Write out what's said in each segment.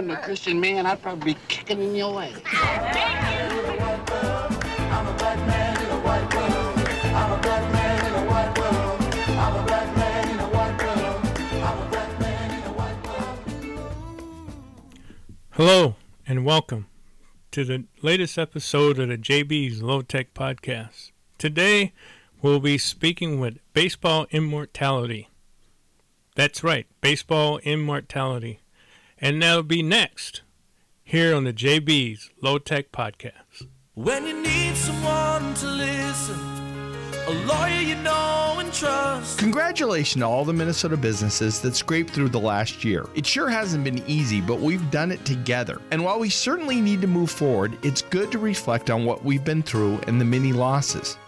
Wasn't a Christian man, I'd probably be kicking in your ass. Hello and welcome to the latest episode of the Jaybee's Lowtech Podcast. Today we'll be speaking with Baseball Immortality. That's right, Baseball Immortality. And that'll be next here on the JB's Low Tech Podcast. When you need someone to listen, a lawyer you know and trust. Congratulations to all the Minnesota businesses that scraped through the last year. It sure hasn't been easy, but we've done it together. And while we certainly need to move forward, it's good to reflect on what we've been through and the many losses.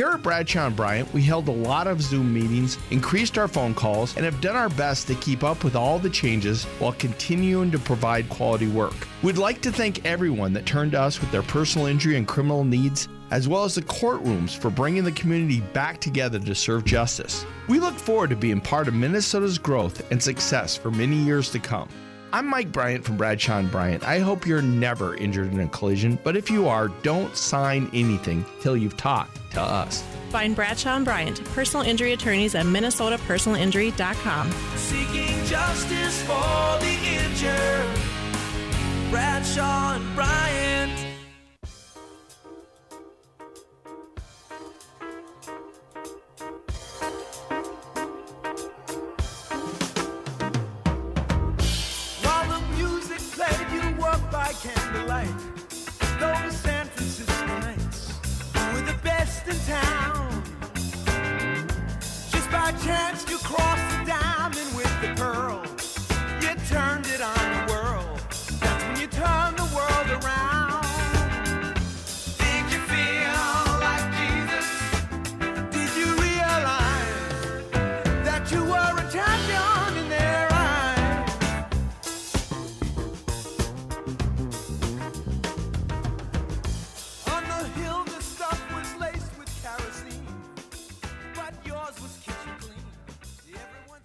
Here at Bradshaw and Bryant, we held a lot of Zoom meetings, increased our phone calls, and have done our best to keep up with all the changes while continuing to provide quality work. We'd like to thank everyone that turned to us with their personal injury and criminal needs, as well as the courtrooms for bringing the community back together to serve justice. We look forward to being part of Minnesota's growth and success for many years to come. I'm Mike Bryant from Bradshaw and Bryant. I hope you're never injured in a collision, but if you are, don't sign anything till you've talked to us. Find Bradshaw and Bryant, personal injury attorneys at minnesotapersonalinjury.com. Seeking justice for the injured. Bradshaw and Bryant. Chance, you crossed the diamond with the pearl. You turned it on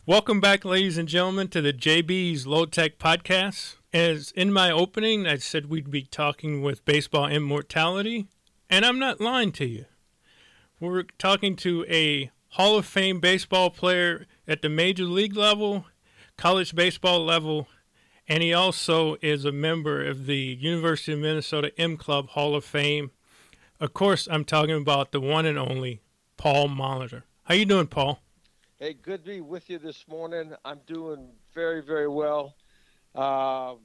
Welcome back, ladies and gentlemen, to the Jaybee's Lowtech Podcast. As in my opening, I said we'd be talking with Baseball Immortality, and I'm not lying to you. We're talking to a Hall of Fame baseball player at the major league level, college baseball level, and he also is a member of the University of Minnesota M Club Hall of Fame. Of course, I'm talking about the one and only Paul Molitor. How you doing, Paul? Hey, good to be with you this morning. I'm doing very, very well. Um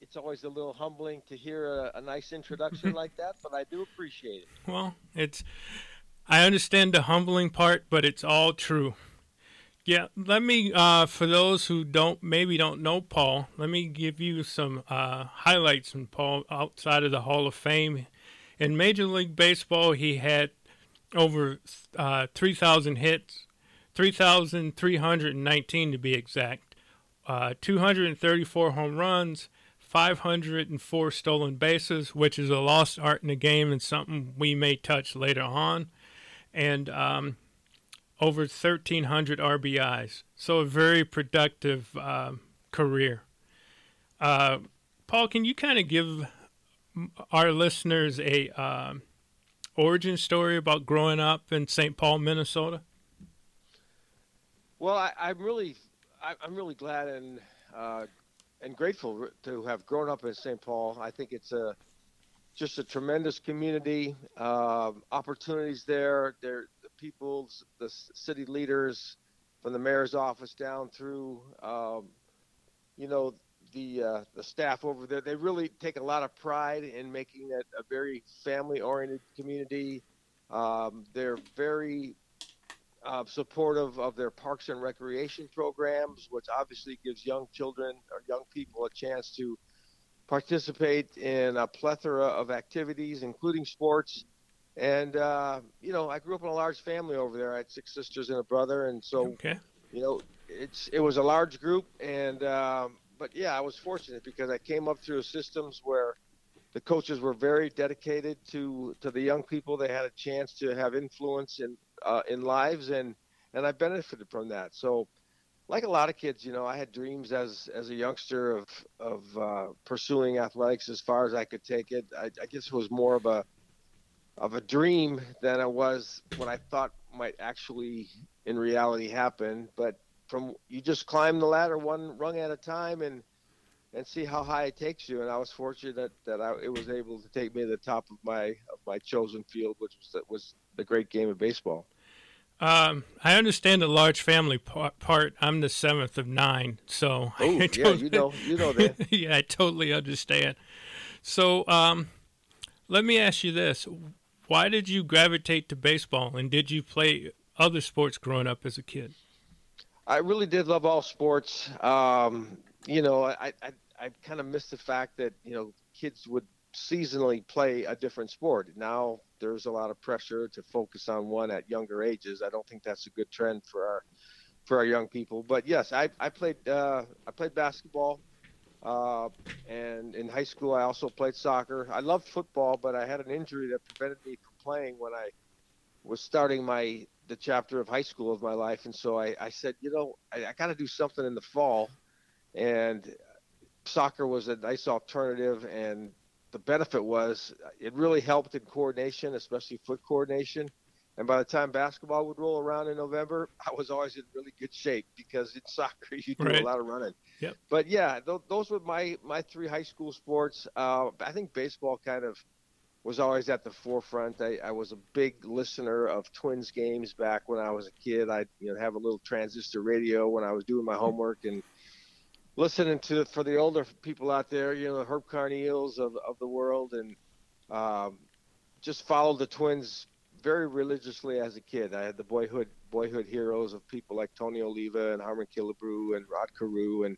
it's always a little humbling to hear a, a nice introduction like that, but I do appreciate it. Well, it's I understand the humbling part, but it's all true. Yeah, let me uh, for those who don't maybe don't know Paul, let me give you some uh, highlights from Paul outside of the Hall of Fame. In Major League Baseball, he had over uh, 3,000 hits, 3,319 to be exact, uh, 234 home runs, 504 stolen bases, which is a lost art in the game and something we may touch later on, and um, over 1,300 RBIs. So a very productive um career. Uh, Paul, can you kind of give our listeners a um, origin story about growing up in St. Paul, Minnesota? Well, I, I'm really, I, I'm really glad and uh, and grateful to have grown up in St. Paul. I think it's a just a tremendous community. Um opportunities there. There, the people, the city leaders, from the mayor's office down through, um, you know, the uh, the staff over there. They really take a lot of pride in making it a very family-oriented community. Um, they're very uh, supportive of their parks and recreation programs, which obviously gives young children or young people a chance to participate in a plethora of activities, including sports. And uh, you know, I grew up in a large family over there. I had six sisters and a brother, and so Okay. you know, it's it was a large group, and um, but yeah, I was fortunate because I came up through a systems where the coaches were very dedicated to to the young people. They had a chance to have influence in uh, in lives, and and I benefited from that. So like a lot of kids, you know, I had dreams as as a youngster of of uh, pursuing athletics as far as I could take it. I, I guess it was more of a of a dream than it was what I thought might actually in reality happen. But from you just climb the ladder one rung at a time and and see how high it takes you. And I was fortunate that, that I, it was able to take me to the top of my of my chosen field, which was was the great game of baseball. Um, I understand the large family part. I'm the seventh of nine, so Oh, I yeah, you know, you know that. yeah, I totally understand. So, um, let me ask you this: Why did you gravitate to baseball, and did you play other sports growing up as a kid? I really did love all sports. Um, you know, I, I, I kind of missed the fact that, you know, kids would seasonally play a different sport. Now there's a lot of pressure to focus on one at younger ages. I don't think that's a good trend for our, for our young people. But yes, I, I played, uh, I played basketball. Uh, and in high school, I also played soccer. I loved football, but I had an injury that prevented me from playing when I was starting my the chapter of high school of my life, and so I, I said, you know, I, I got to do something in the fall, and soccer was a nice alternative, and the benefit was it really helped in coordination, especially foot coordination. And by the time basketball would roll around in November, I was always in really good shape because in soccer you do Right. a lot of running. Yep. But yeah, th- those were my my three high school sports. Uh, I think baseball kind of was always at the forefront. I, I was a big listener of Twins games back when I was a kid. I'd you know have a little transistor radio when I was doing my homework and listening to for the older people out there, you know, the Herb Carneals of of the world, and um, just followed the Twins very religiously as a kid. I had the boyhood boyhood heroes of people like Tony Oliva and Harmon Killebrew and Rod Carew and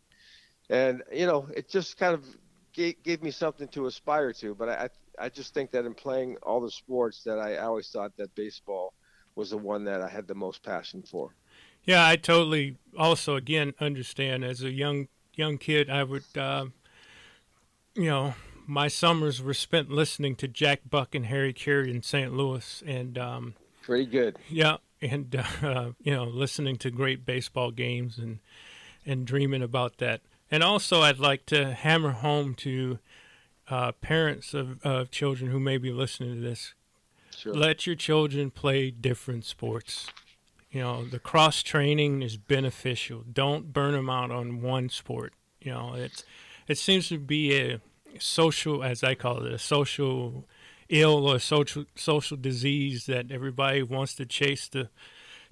and you know it just kind of gave, gave me something to aspire to. But I I I just think that in playing all the sports that I always thought that baseball was the one that I had the most passion for. Yeah, I totally also again understand. As a young young kid, I would, uh, you know, my summers were spent listening to Jack Buck and Harry Caray in St. Louis, and um, Pretty good. yeah, and uh, you know, listening to great baseball games and and dreaming about that. And also, I'd like to hammer home to uh, parents of, of children who may be listening to this Sure. let your children play different sports. You know, the cross training is beneficial. Don't burn them out on one sport. You know, it's it seems to be a social, as I call it, a social ill or social social disease that everybody wants to chase the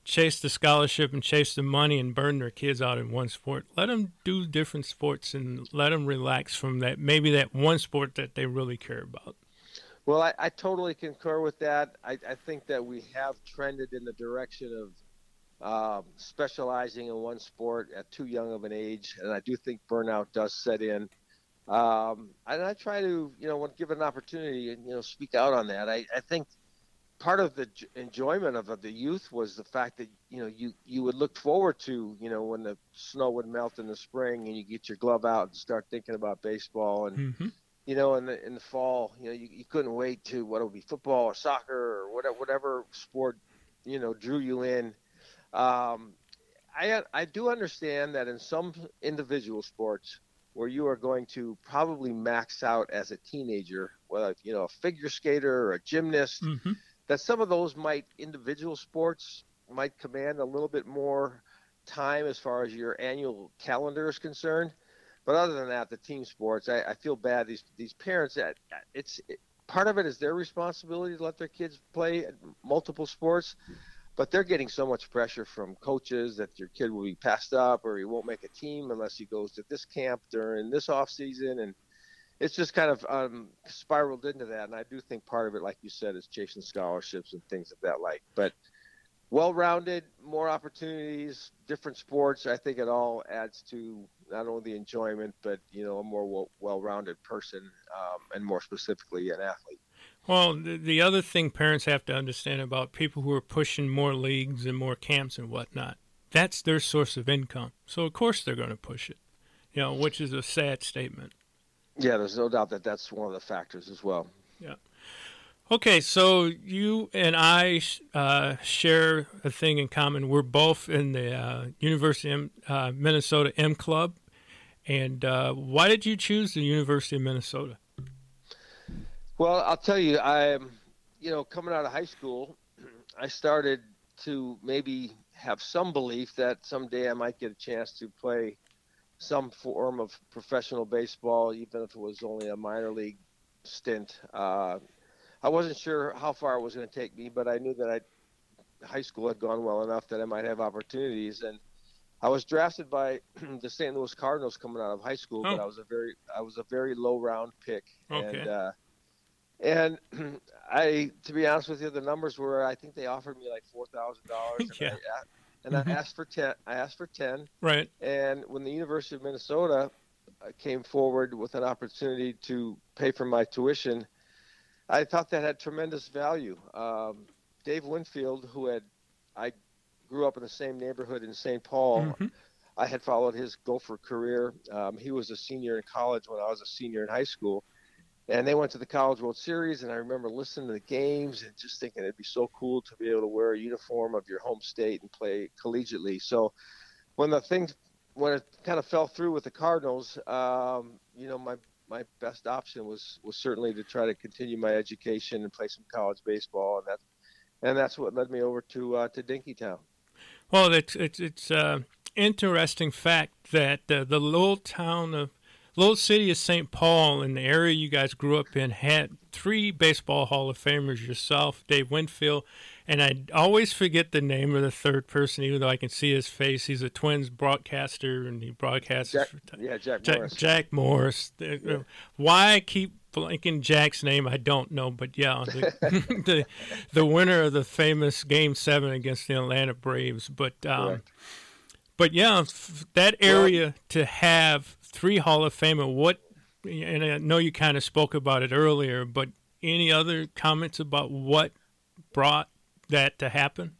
chase the scholarship and chase the money and burn their kids out in one sport. Let them do different sports and let them relax from that maybe that one sport that they really care about. Well, I, I totally concur with that. I, I think that we have trended in the direction of um, specializing in one sport at too young of an age, and I do think burnout does set in. Um, and I try to, you know, when given an opportunity, and you know, speak out on that. I, I think part of the j- enjoyment of, of the youth was the fact that you know you you would look forward to, you know, when the snow would melt in the spring and you get your glove out and start thinking about baseball and Mm-hmm. you know, in the in the fall, you know, you, you couldn't wait to what it would be football or soccer or whatever whatever sport, you know, drew you in. Um, I I do understand that in some individual sports where you are going to probably max out as a teenager, whether you know a figure skater or a gymnast, Mm-hmm. that some of those might individual sports might command a little bit more time as far as your annual calendar is concerned. But other than that, the team sports, I, I feel bad. These these parents, that it's it, part of it is their responsibility to let their kids play multiple sports, but they're getting so much pressure from coaches that your kid will be passed up or he won't make a team unless he goes to this camp during this off season, and it's just kind of um, spiraled into that. And I do think part of it, like you said, is chasing scholarships and things of that like. But well-rounded, more opportunities, different sports. I think it all adds to not only the enjoyment, but you know, a more well- well-rounded person, um, and more specifically, an athlete. Well, the, the other thing parents have to understand about people who are pushing more leagues and more camps and whatnot, that's their source of income. So of course they're going to push it. You know, which is a sad statement. Yeah, there's no doubt that that's one of the factors as well. Yeah. Okay, so you and I uh, share a thing in common. We're both in the uh, University of uh, Minnesota M Club. And uh, why did you choose the University of Minnesota? Well, I'll tell you, I, you know, coming out of high school, I started to maybe have some belief that someday I might get a chance to play some form of professional baseball, even if it was only a minor league stint. Uh, I wasn't sure how far it was going to take me, but I knew that I, high school had gone well enough that I might have opportunities. And I was drafted by the St. Louis Cardinals coming out of high school, Oh. but I was a very I was a very low round pick. Okay. And uh, and I, to be honest with you, the numbers were I think they offered me like four thousand dollars. Yeah. And Mhm. I asked for ten. I asked for ten. Right. And when the University of Minnesota uh, came forward with an opportunity to pay for my tuition, I thought that had tremendous value. Um, Dave Winfield, who had I grew up in the same neighborhood in St. Paul. Mhm. I had followed his Gopher career. Um, he was a senior in college when I was a senior in high school. And they went to the College World Series, and I remember listening to the games and just thinking it'd be so cool to be able to wear a uniform of your home state and play collegiately. So when the things when it kind of fell through with the Cardinals, um, you know, my my best option was was certainly to try to continue my education and play some college baseball, and that and that's what led me over to uh, to Dinkytown. Well, it's it's it's uh, interesting fact that uh, the little town of little city of St. Paul in the area you guys grew up in had three baseball Hall of Famers. Yourself, Dave Winfield, and I always forget the name of the third person, even though I can see his face. He's a Twins broadcaster, and he broadcasts Jack. Yeah, Jack, Jack Morris. Jack Morris. Uh, uh, Why I keep blanking Jack's name, I don't know, but yeah, the, the the winner of the famous Game Seven against the Atlanta Braves. But um, but yeah, that area to have three Hall of Famer. What? And I know you kind of spoke about it earlier, but any other comments about what brought that to happen?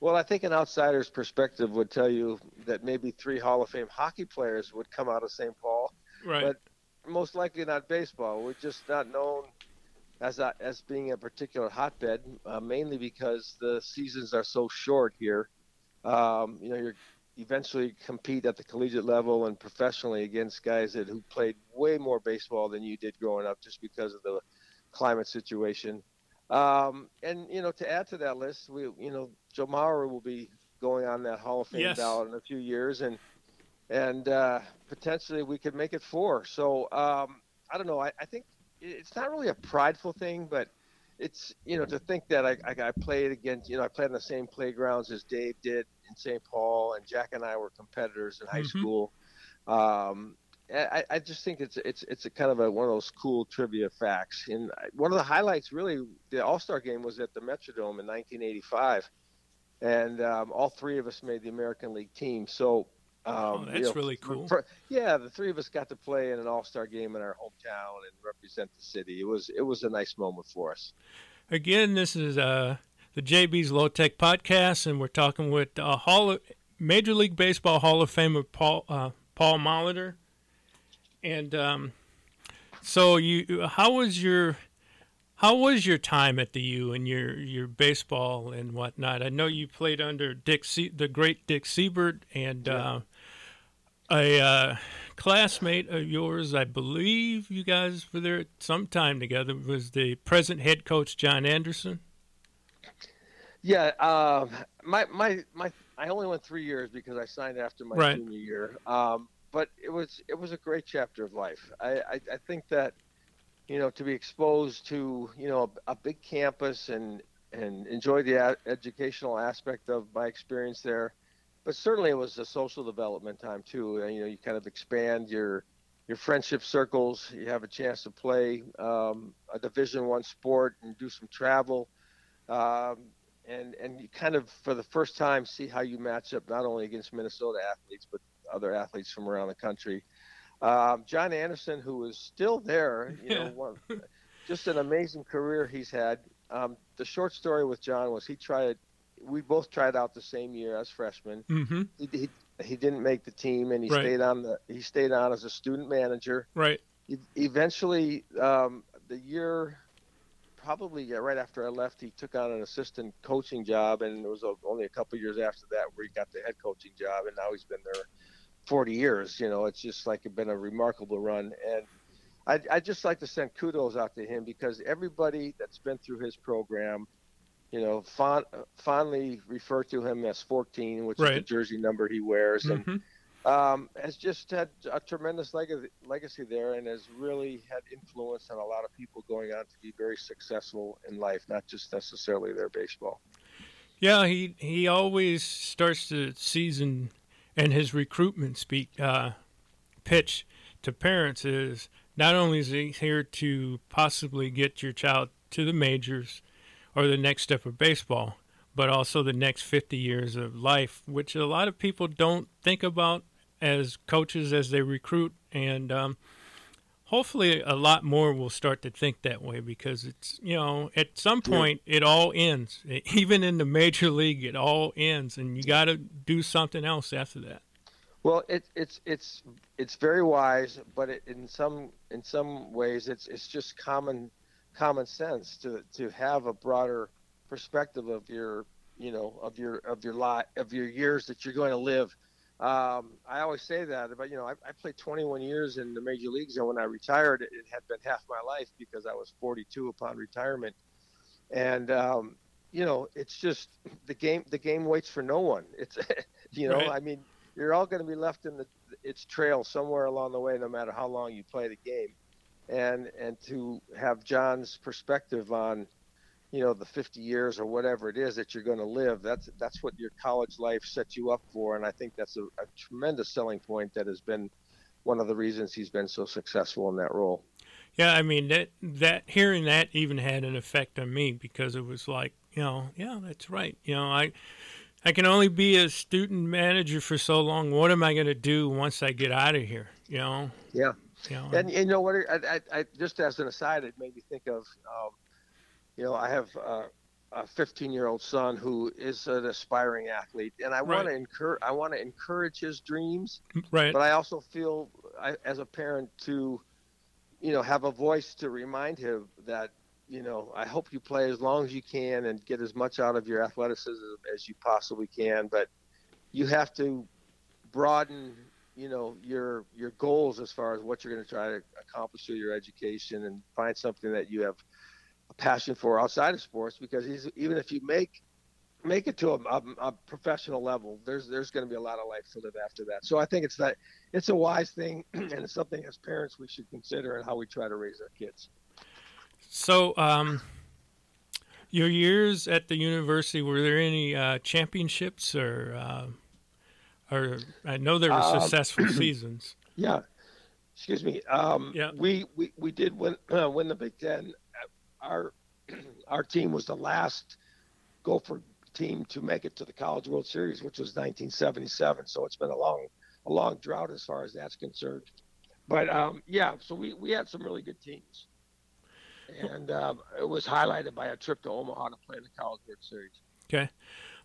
Well, I think an outsider's perspective would tell you that maybe three Hall of Fame hockey players would come out of St. Paul, Right. but most likely not baseball. We're just not known as a, as being a particular hotbed, uh, mainly because the seasons are so short here. Um, you know, you're eventually compete at the collegiate level and professionally against guys that who played way more baseball than you did growing up, just because of the climate situation. Um, and you know, to add to that list, we you know Joe Mauer will be going on that Hall of Fame Yes. ballot in a few years, and and uh, potentially we could make it four. So um, I don't know. I, I think it's not really a prideful thing, but it's you know to think that I, I, I played against you know I played on the same playgrounds as Dave did in St. Paul, and Jack and I were competitors in high Mhm. school. Um, I, I just think it's it's it's a kind of a, one of those cool trivia facts. And one of the highlights, really, the All Star game was at the Metrodome in 1985, and um, all three of us made the American League team. So. Um, Oh, you that's know, really cool. for- yeah, the three of us got to play in an All Star game in our hometown and represent the city. It was it was a nice moment for us. Again, this is uh, the Jaybee's Lowtech Podcast, and we're talking with uh, Hall of, Major League Baseball Hall of Famer Paul uh, Paul Molitor. And um, so, you how was your how was your time at the U and your your baseball and whatnot? I know you played under Dick Se- the great Dick Siebert and uh, a uh, classmate of yours, I believe you guys were there at some time together, was the present head coach John Anderson. Yeah, um, my my my. I only went three years because I signed after my Right. junior year. Um, but it was it was a great chapter of life. I, I, I think that you know to be exposed to you know a, a big campus and and enjoy the a- educational aspect of my experience there, but certainly it was a social development time too. Uh, You know, you kind of expand your your friendship circles. You have a chance to play um, a Division One sport and do some travel. Um, and and you kind of for the first time see how you match up not only against Minnesota athletes but other athletes from around the country. Um, John Anderson, who is still there, you know, one, just an amazing career he's had. Um, the short story with John was he tried. We both tried out the same year as freshmen. Mm-hmm. He, he, he didn't make the team, and he Right. stayed on the he stayed on as a student manager Right. e- eventually um, the year probably right after I left, he took on an assistant coaching job, and it was only a couple years after that where he got the head coaching job, and now he's been there 40 years. You know, it's just like it's been a remarkable run, and I I just like to send kudos out to him because everybody that's been through his program, you know, fond, fondly refer to him as 14, which is the jersey number he wears, and Mhm. um, has just had a tremendous legacy, legacy there and has really had influence on a lot of people going on to be very successful in life, not just necessarily their baseball. Yeah, he he always starts the season and his recruitment speak uh, pitch to parents is not only is he here to possibly get your child to the majors or the next step of baseball, but also the next 50 years of life, which a lot of people don't think about as coaches as they recruit. And um, hopefully a lot more will start to think that way because it's you know at some point it all ends. Even in the major league it all ends and you got to do something else after that. Well, it, it's it's it's very wise, but it, in some in some ways, it's it's just common common sense to to have a broader perspective of your you know of your of your lot of your years that you're going to live. Um, I always say that, but you know, I, I played 21 years in the major leagues, and when I retired, it, it had been half my life because I was 42 upon retirement, and um, you know, it's just the game. The game waits for no one. It's you know, Right. I mean, you're all going to be left in the its trail somewhere along the way, no matter how long you play the game. And and to have John's perspective on, you know, the 50 years or whatever it is that you're going to live, that's that's what your college life sets you up for. And I think that's a, a tremendous selling point that has been one of the reasons he's been so successful in that role. yeah i mean that that hearing that even had an effect on me because it was like you know yeah that's right you know i i can only be a student manager for so long what am i going to do once i get out of here you know Yeah. You know And you know what? I, I, I just as an aside, it made me think of, um, you know, I have uh, a 15 year old son who is an aspiring athlete, and I want to Right. encourage, I want to encourage his dreams, right but I also feel, I, as a parent, to, you know, have a voice to remind him that, you know, I hope you play as long as you can and get as much out of your athleticism as you possibly can, but you have to broaden you know your your goals as far as what you're going to try to accomplish through your education and find something that you have a passion for outside of sports because even if you make make it to a, a, a professional level there's there's going to be a lot of life to live after that. So i think it's that it's a wise thing and it's something as parents we should consider in how we try to raise our kids. So, um, your years at the university were there any uh, championships or, uh, or I know there were Um, successful seasons. Yeah. Excuse me. Um, Yeah. We, we, we did win, uh, win the Big Ten. Our, our team was the last Gopher team to make it to the College World Series, which was 1977. So it's been a long, a long drought as far as that's concerned. But um, yeah, so we, we had some really good teams. And um, it was highlighted by a trip to Omaha to play in the College World Series. Okay,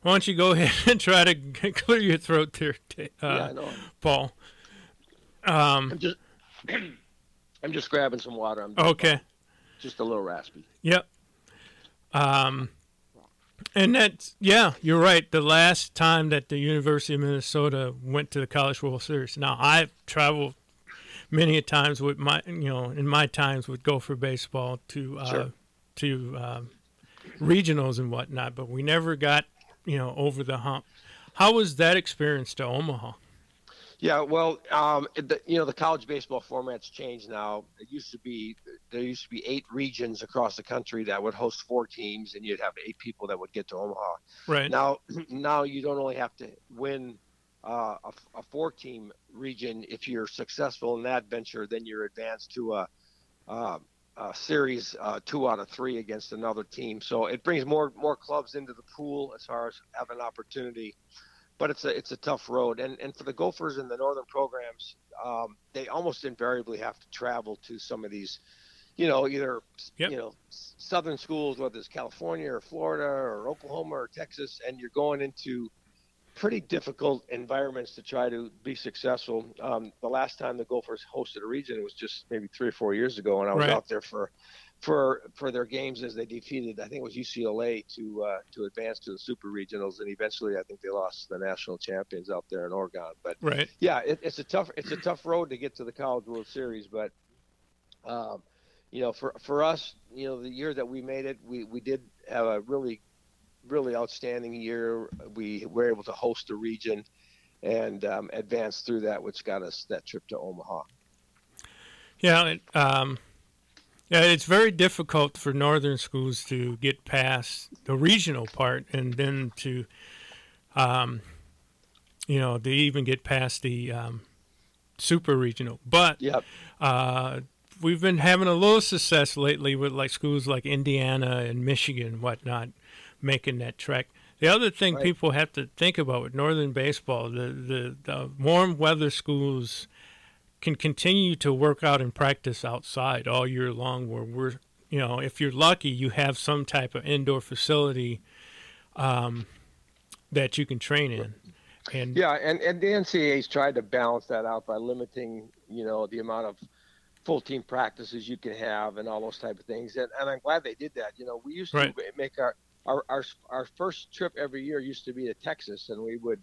why don't you go ahead and try to clear your throat there, Ta- yeah, uh, I know. Paul? Um, I'm just, I'm just grabbing some water. I'm okay. just a little raspy. Yep. Um, and that's yeah, you're right. The last time that the University of Minnesota went to the College World Series. Now I've traveled many a times with my you know in my times with Gopher baseball to uh, Sure. to um, regionals and whatnot, but we never got you know over the hump. How was that experience to Omaha? Yeah, well, um, the, you know, the college baseball format's changed now. It used to be there used to be eight regions across the country that would host four teams, and you'd have eight people that would get to Omaha. Right. Now, now you don't only have to win uh, a, a four-team region if you're successful in that venture. Then you're advanced to a, uh, a series uh, two out of three against another team. So it brings more more clubs into the pool as far as have an opportunity. But it's a it's a tough road, and and for the Gophers in the northern programs, um, they almost invariably have to travel to some of these, you know, either Yep. you know southern schools, whether it's California or Florida or Oklahoma or Texas, and you're going into pretty difficult environments to try to be successful. Um, the last time the Gophers hosted a region was just maybe three or four years ago, and I was Right. out there for for for their games as they defeated I think it was UCLA to uh, to advance to the Super Regionals, and eventually I think they lost the national champions out there in Oregon. But Right. yeah, it, it's a tough it's a tough road to get to the College World Series, but um, you know, for for us, you know, the year that we made it, we we did have a really really outstanding year. We were able to host the region and um, advance through that, which got us that trip to Omaha. Yeah, it, um, yeah, it's very difficult for northern schools to get past the regional part and then to, um, you know, to even get past the um, super regional. But Yep. uh, we've been having a little success lately with like schools like Indiana and Michigan and whatnot making that trek. The other thing Right. people have to think about with northern baseball, the, the, the warm weather schools can continue to work out and practice outside all year long where we're you know if you're lucky you have some type of indoor facility um, that you can train in and Yeah, and, and the NCAA's tried to balance that out by limiting, you know, the amount of full team practices you can have and all those type of things. And, and I'm glad they did that. You know, we used Right. to make our, our, our, our first trip every year used to be to Texas, and we would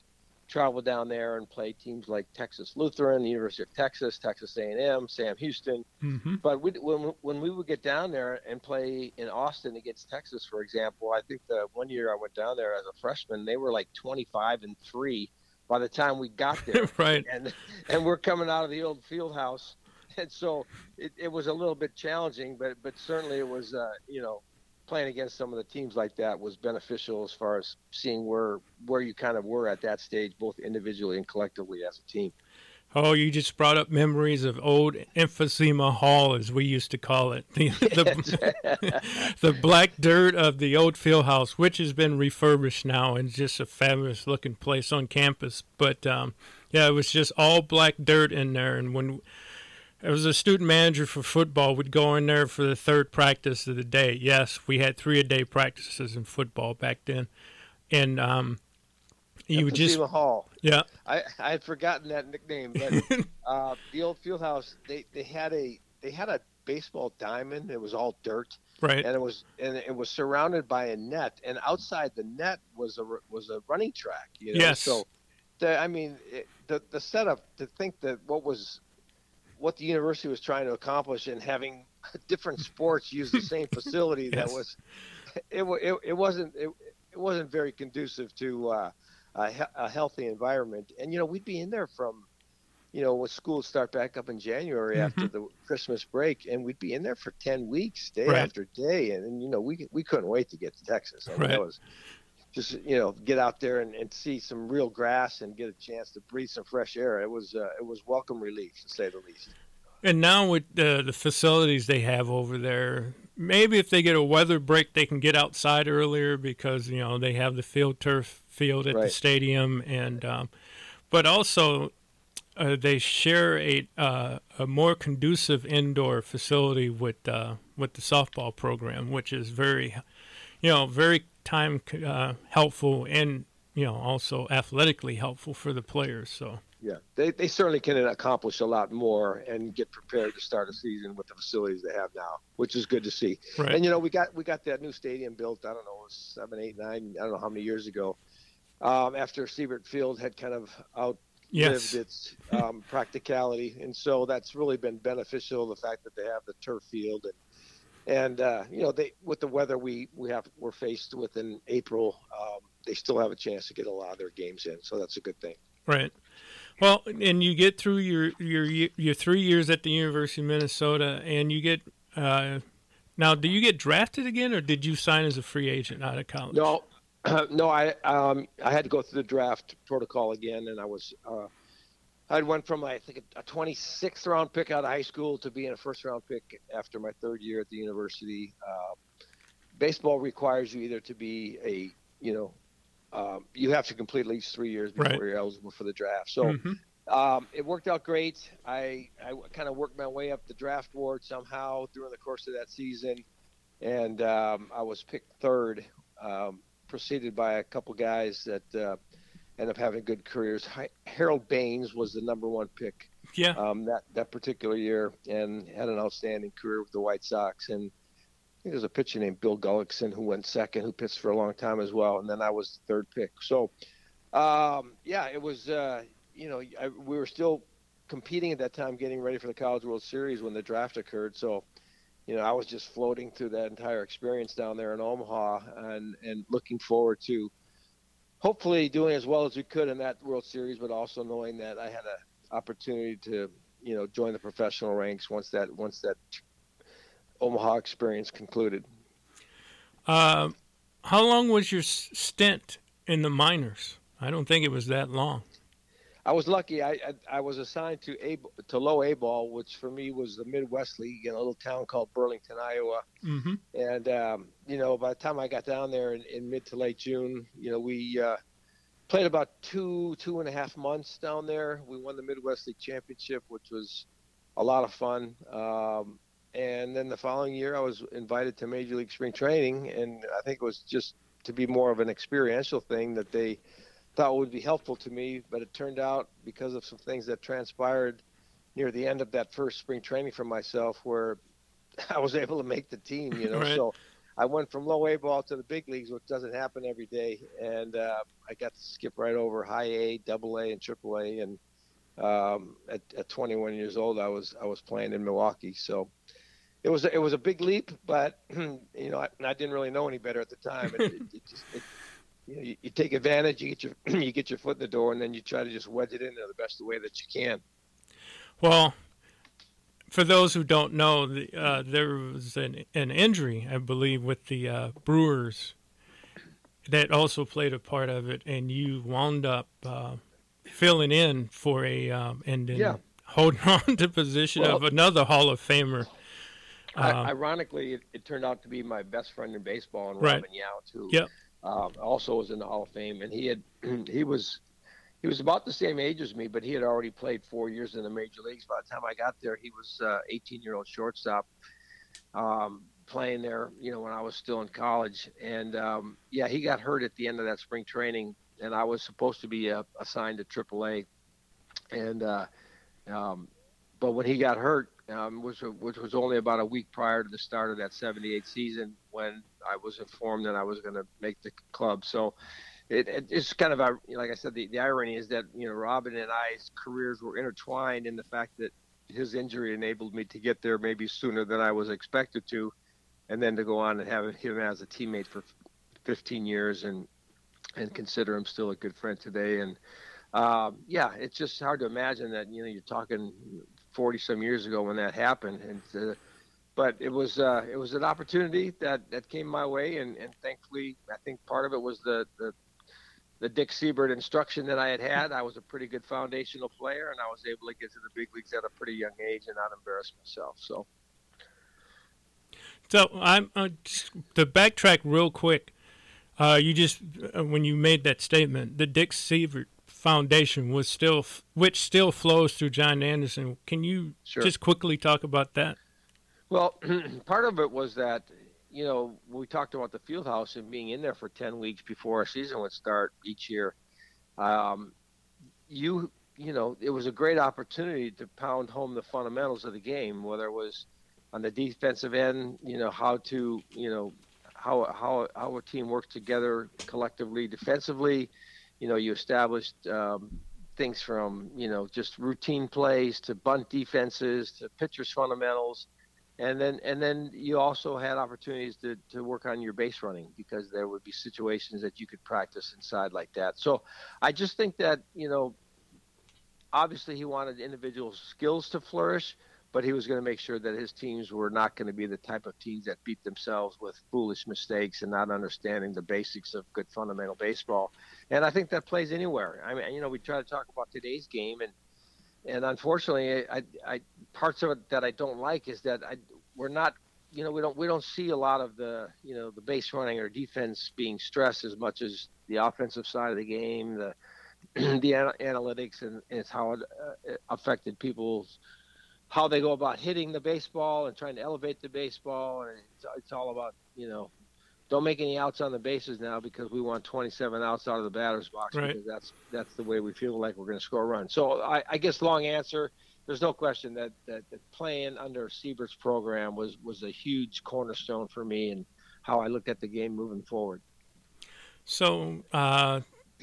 travel down there and play teams like Texas Lutheran, the University of Texas, Texas A&M, Sam Houston. Mhm. But we, when when we would get down there and play in Austin against Texas, for example, I think the one year I went down there as a freshman, they were like 25 and three by the time we got there, right and and we're coming out of the old field house, and so it, it was a little bit challenging, but but certainly it was uh, you know playing against some of the teams like that was beneficial as far as seeing where where you kind of were at that stage, both individually and collectively as a team. oh you just brought up memories of old emphysema hall as we used to call it. The, the, the black dirt of the old field house which has been refurbished now and just a fabulous looking place on campus. But um, yeah it was just all black dirt in there. And when I was a student manager for football. Would go in there for the third practice of the day. Yes, we had three a day practices in football back then, and um, you would just Hall. yeah I, I had forgotten that nickname, but uh, the old field house they, they had a they had a baseball diamond. It was all dirt, right and it was and it was surrounded by a net, and outside the net was a was a running track. You know? Yes. So, the, I mean, it, the the setup to think that what was what the university was trying to accomplish and having different sports use the same facility Yes. that was it, it, it wasn't it, it wasn't very conducive to uh, a, he- a healthy environment and you know we'd be in there from you know when schools start back up in january after the christmas break and we'd be in there for 10 weeks day Right. after day and, and you know we we couldn't wait to get to texas I mean, Right. that was just you know get out there and, and see some real grass and get a chance to breathe some fresh air. It was uh, it was welcome relief to say the least. And now with the the facilities they have over there, maybe if they get a weather break, they can get outside earlier because you know they have the field turf field at the stadium, and um, but also uh, they share a uh, a more conducive indoor facility with uh, with the softball program, which is very, you know, very time uh, helpful and you know also athletically helpful for the players. So Yeah, they, they certainly can accomplish a lot more and get prepared to start a season with the facilities they have now, which is good to see. right, And you know, we got we got that new stadium built. I don't know, it was seven, eight, nine. I don't know how many years ago. Um, after Siebert Field had kind of outlived yes, its um, practicality, and so that's really been beneficial. The fact that they have the turf field and and uh, you know they with the weather we we have we're faced with in April, um, they still have a chance to get a lot of their games in. So that's a good thing. Right. Well, and you get through your your your three years at the University of Minnesota, and you get uh, now. Do you get drafted again, or did you sign as a free agent out of college? No, no, I um, I had to go through the draft protocol again, and I was uh, I went from I think a 26th round pick out of high school to being a first round pick after my third year at the university. Uh, baseball requires you either to be a you know um, you have to complete at least three years before Right. you're eligible for the draft. So. Mhm. Um, it worked out great. I, I kind of worked my way up the draft board somehow during the course of that season, and um, I was picked third, um, preceded by a couple guys that uh, ended up having good careers. Harold Baines was the number one pick Yeah. um, that that particular year and had an outstanding career with the White Sox. And think there's a pitcher named Bill Gullickson who went second, who pitched for a long time as well, and then I was the third pick. So, um, yeah, it was. Uh, you know, I, we were still competing at that time, getting ready for the College World Series when the draft occurred. So, you know, I was just floating through that entire experience down there in Omaha, and and looking forward to hopefully doing as well as we could in that World Series, but also knowing that I had an opportunity to, you know, join the professional ranks once that once that Omaha experience concluded. Uh, how long was your stint in the minors? I don't think it was that long. I was lucky. I I, I was assigned to a to low A ball, which for me was the Midwest League in a little town called Burlington, Iowa. Mm-hmm. And um, you know, by the time I got down there in, in mid to late June, you know, we uh, played about two two and a half months down there. We won the Midwest League championship, which was a lot of fun. Um, and then the following year, I was invited to Major League Spring Training, and I think it was just to be more of an experiential thing that they thought would be helpful to me. But it turned out because of some things that transpired near the end of that first spring training for myself, where I was able to make the team. You know, Right. so I went from low A ball to the big leagues, which doesn't happen every day, and uh, I got to skip right over high A, double A, and triple A. And um, at, at 21 years old, I was I was playing in Milwaukee. So it was it was a big leap, but you know I, I didn't really know any better at the time. It, it, it just, it, you, know, you, you take advantage, you get your you get your foot in the door, and then you try to just wedge it in there the best way that you can. Well, for those who don't know, the, uh, there was an, an injury, I believe, with the uh, Brewers that also played a part of it, and you wound up uh, filling in for a um, and then Yeah. holding on to position of another Hall of Famer. I, Uh, ironically, it, it turned out to be my best friend in baseball, and Right. Robin Yount, who Yep. Um, also was in the Hall of Fame, and he had he was he was about the same age as me, but he had already played four years in the major leagues. By the time I got there, he was uh, 18 year old shortstop um, playing there. You know, when I was still in college, and um, yeah, he got hurt at the end of that spring training, and I was supposed to be uh, assigned to AAA, and uh, um, but when he got hurt, um, which, which was only about a week prior to the start of that 78 season, when I was informed that I was going to make the club. So it, it, it's kind of like I said, the, the irony is that, you know, Robin and I's careers were intertwined in the fact that his injury enabled me to get there maybe sooner than I was expected to, and then to go on and have him as a teammate for 15 years and, and consider him still a good friend today. And, um, yeah, it's just hard to imagine that, you know, you're talking 40 some years ago when that happened. And, uh, but it was, uh, it was an opportunity that, that came my way. And, and thankfully, I think part of it was the, the, the Dick Siebert instruction that I had had. I was a pretty good foundational player and I was able to get to the big leagues at a pretty young age and not embarrass myself. So, So I'm uh, to backtrack real quick. Uh, you just uh, when you made that statement, the Dick Siebert Foundation was still, which still flows through John Anderson. Can you Sure. just quickly talk about that? Well, part of it was that, you know, we talked about the field house and being in there for 10 weeks before our season would start each year. Um, you, you know, it was a great opportunity to pound home the fundamentals of the game, whether it was on the defensive end, you know, how to, you know, how, how, how a team works together collectively defensively. You know, you established um, things from, you know, just routine plays to bunt defenses to pitchers fundamentals and then and then you also had opportunities to, to work on your base running because there would be situations that you could practice inside like that. So i just think that you know obviously he wanted individual skills to flourish but he was going to make sure that his teams were not going to be the type of teams that beat themselves with foolish mistakes and not understanding the basics of good fundamental baseball. And i think that plays anywhere. I mean you know we try to talk about today's game and and unfortunately, I, I parts of it that I don't like is that I we're not, you know, we don't we don't see a lot of the you know the base running or defense being stressed as much as the offensive side of the game, the the ana- analytics and, and it's how it, uh, it affected people's how they go about hitting the baseball and trying to elevate the baseball, and it's, it's all about you know. Don't make any outs on the bases now because we want 27 outs out of the batter's box Right. because that's that's the way we feel like we're going to score runs. So I, I guess long answer, there's no question that, that, that playing under Siebert's program was was a huge cornerstone for me and how I looked at the game moving forward. So uh,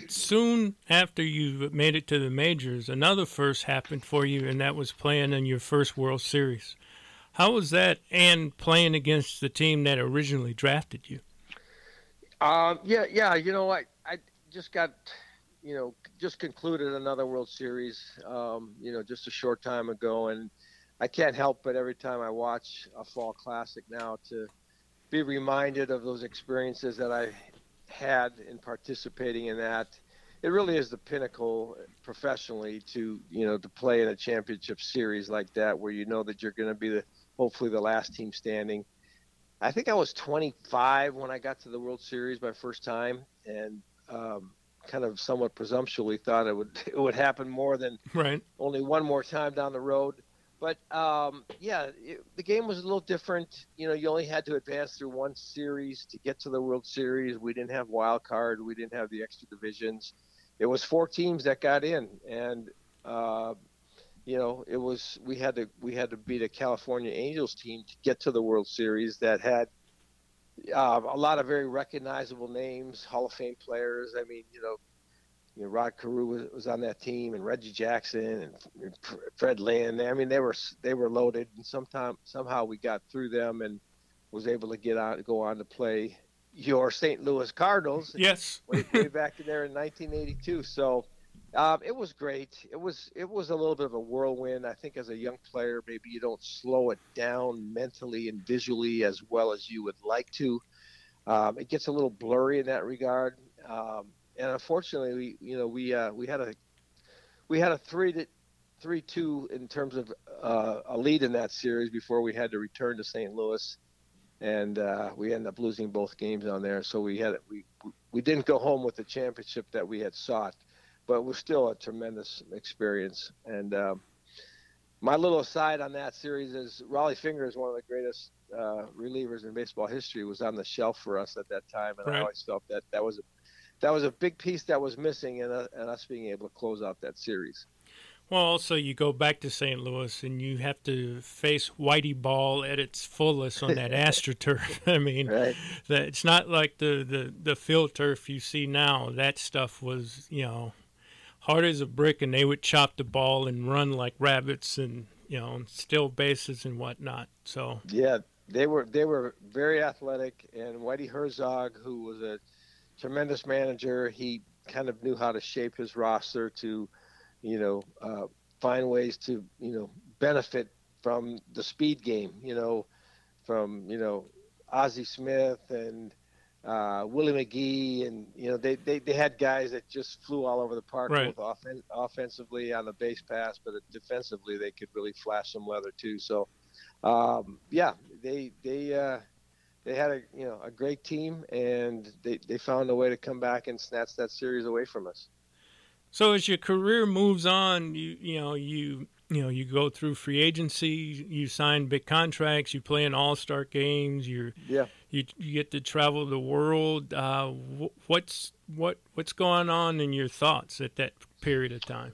soon after you made it to the majors, another first happened for you, and that was playing in your first World Series. How was that, and playing against the team that originally drafted you? Um, yeah, yeah. You know, I I just got, you know, just concluded another World Series. Um, you know, just a short time ago, and I can't help but every time I watch a Fall Classic now to be reminded of those experiences that I had in participating in that. It really is the pinnacle professionally to you know to play in a championship series like that, where you know that you're going to be the hopefully the last team standing. I think I was 25 when I got to the World Series my first time, and um, kind of somewhat presumptuously thought it would it would happen more than right. only one more time down the road. But um, yeah, it, the game was a little different. You know, you only had to advance through one series to get to the World Series. We didn't have wild card. We didn't have the extra divisions. It was four teams that got in, and uh, you know, it was we had to we had to beat a California Angels team to get to the World Series that had uh, a lot of very recognizable names, Hall of Fame players. I mean, you know, you know, Rod Carew was, was on that team, and Reggie Jackson and Fred Lynn. I mean, they were they were loaded, and sometime somehow we got through them and was able to get on go on to play your St. Louis Cardinals. Yes, way, way back in there in 1982. So um, it was great. It was it was a little bit of a whirlwind. I think as a young player, maybe you don't slow it down mentally and visually as well as you would like to. Um, it gets a little blurry in that regard. Um, and unfortunately, we you know we uh, we had a we had a three to three two in terms of uh, a lead in that series before we had to return to St. Louis, and uh, we ended up losing both games on there. So we had we we didn't go home with the championship that we had sought, but it was still a tremendous experience. And um, my little aside on that series is Rollie Fingers is one of the greatest uh, relievers in baseball history. Was on the shelf for us at that time, and right. I always felt that that was a that was a big piece that was missing in, a, in us being able to close out that series. Well, also you go back to St. Louis and you have to face Whitey Ball at its fullest on that AstroTurf. I mean, right. that it's not like the, the the field turf you see now. That stuff was you know hard as a brick, and they would chop the ball and run like rabbits and you know steal bases and whatnot. So yeah, they were they were very athletic, and Whitey Herzog, who was a tremendous manager. He kind of knew how to shape his roster to, you know, uh, find ways to, you know, benefit from the speed game. You know, from you know, Ozzie Smith and uh, Willie McGee, and you know, they, they they had guys that just flew all over the park, right. both off- offensively on the base pass, but defensively they could really flash some leather too. So, um, yeah, they they. Uh, they had a you know a great team and they, they found a way to come back and snatch that series away from us. So as your career moves on, you you know you you know you go through free agency, you sign big contracts, you play in all star games, you yeah you you get to travel the world. Uh, what's what what's going on in your thoughts at that period of time?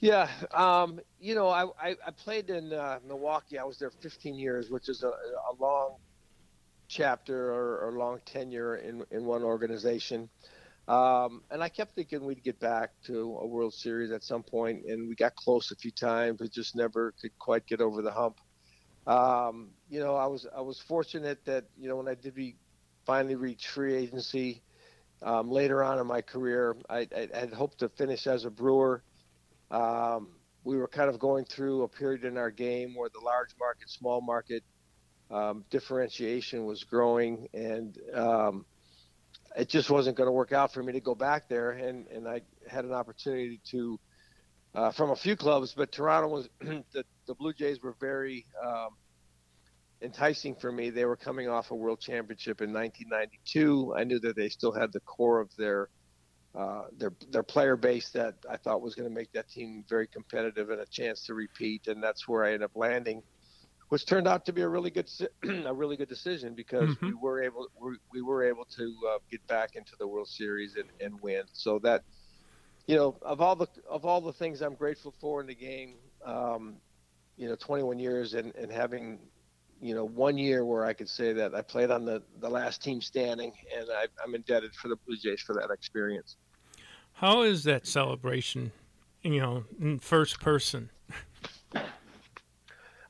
Yeah, um, you know, I, I, I played in uh, Milwaukee. I was there 15 years, which is a, a long chapter or, or, long tenure in, in one organization. Um, and I kept thinking we'd get back to a World Series at some point, and we got close a few times, but just never could quite get over the hump. Um, you know, I was I was fortunate that you know when I did be finally reach free agency um, later on in my career, I, I, had hoped to finish as a Brewer. Um, we were kind of going through a period in our game where the large market, small market um, differentiation was growing, and um, it just wasn't going to work out for me to go back there. And, and I had an opportunity to, uh, from a few clubs, but Toronto was the, the Blue Jays were very um, enticing for me. They were coming off a World Championship in 1992. I knew that they still had the core of their uh, their their player base that I thought was going to make that team very competitive and a chance to repeat, and that's where I ended up landing which turned out to be a really good a really good decision because mm-hmm. we were able we, we were able to uh, get back into the World Series and, and win. So that you know of all the of all the things I'm grateful for in the game, um, you know 21 years and, and having you know one year where I could say that I played on the, the last team standing, and I, I'm indebted for the Blue Jays for that experience. How is that celebration? You know, in first person.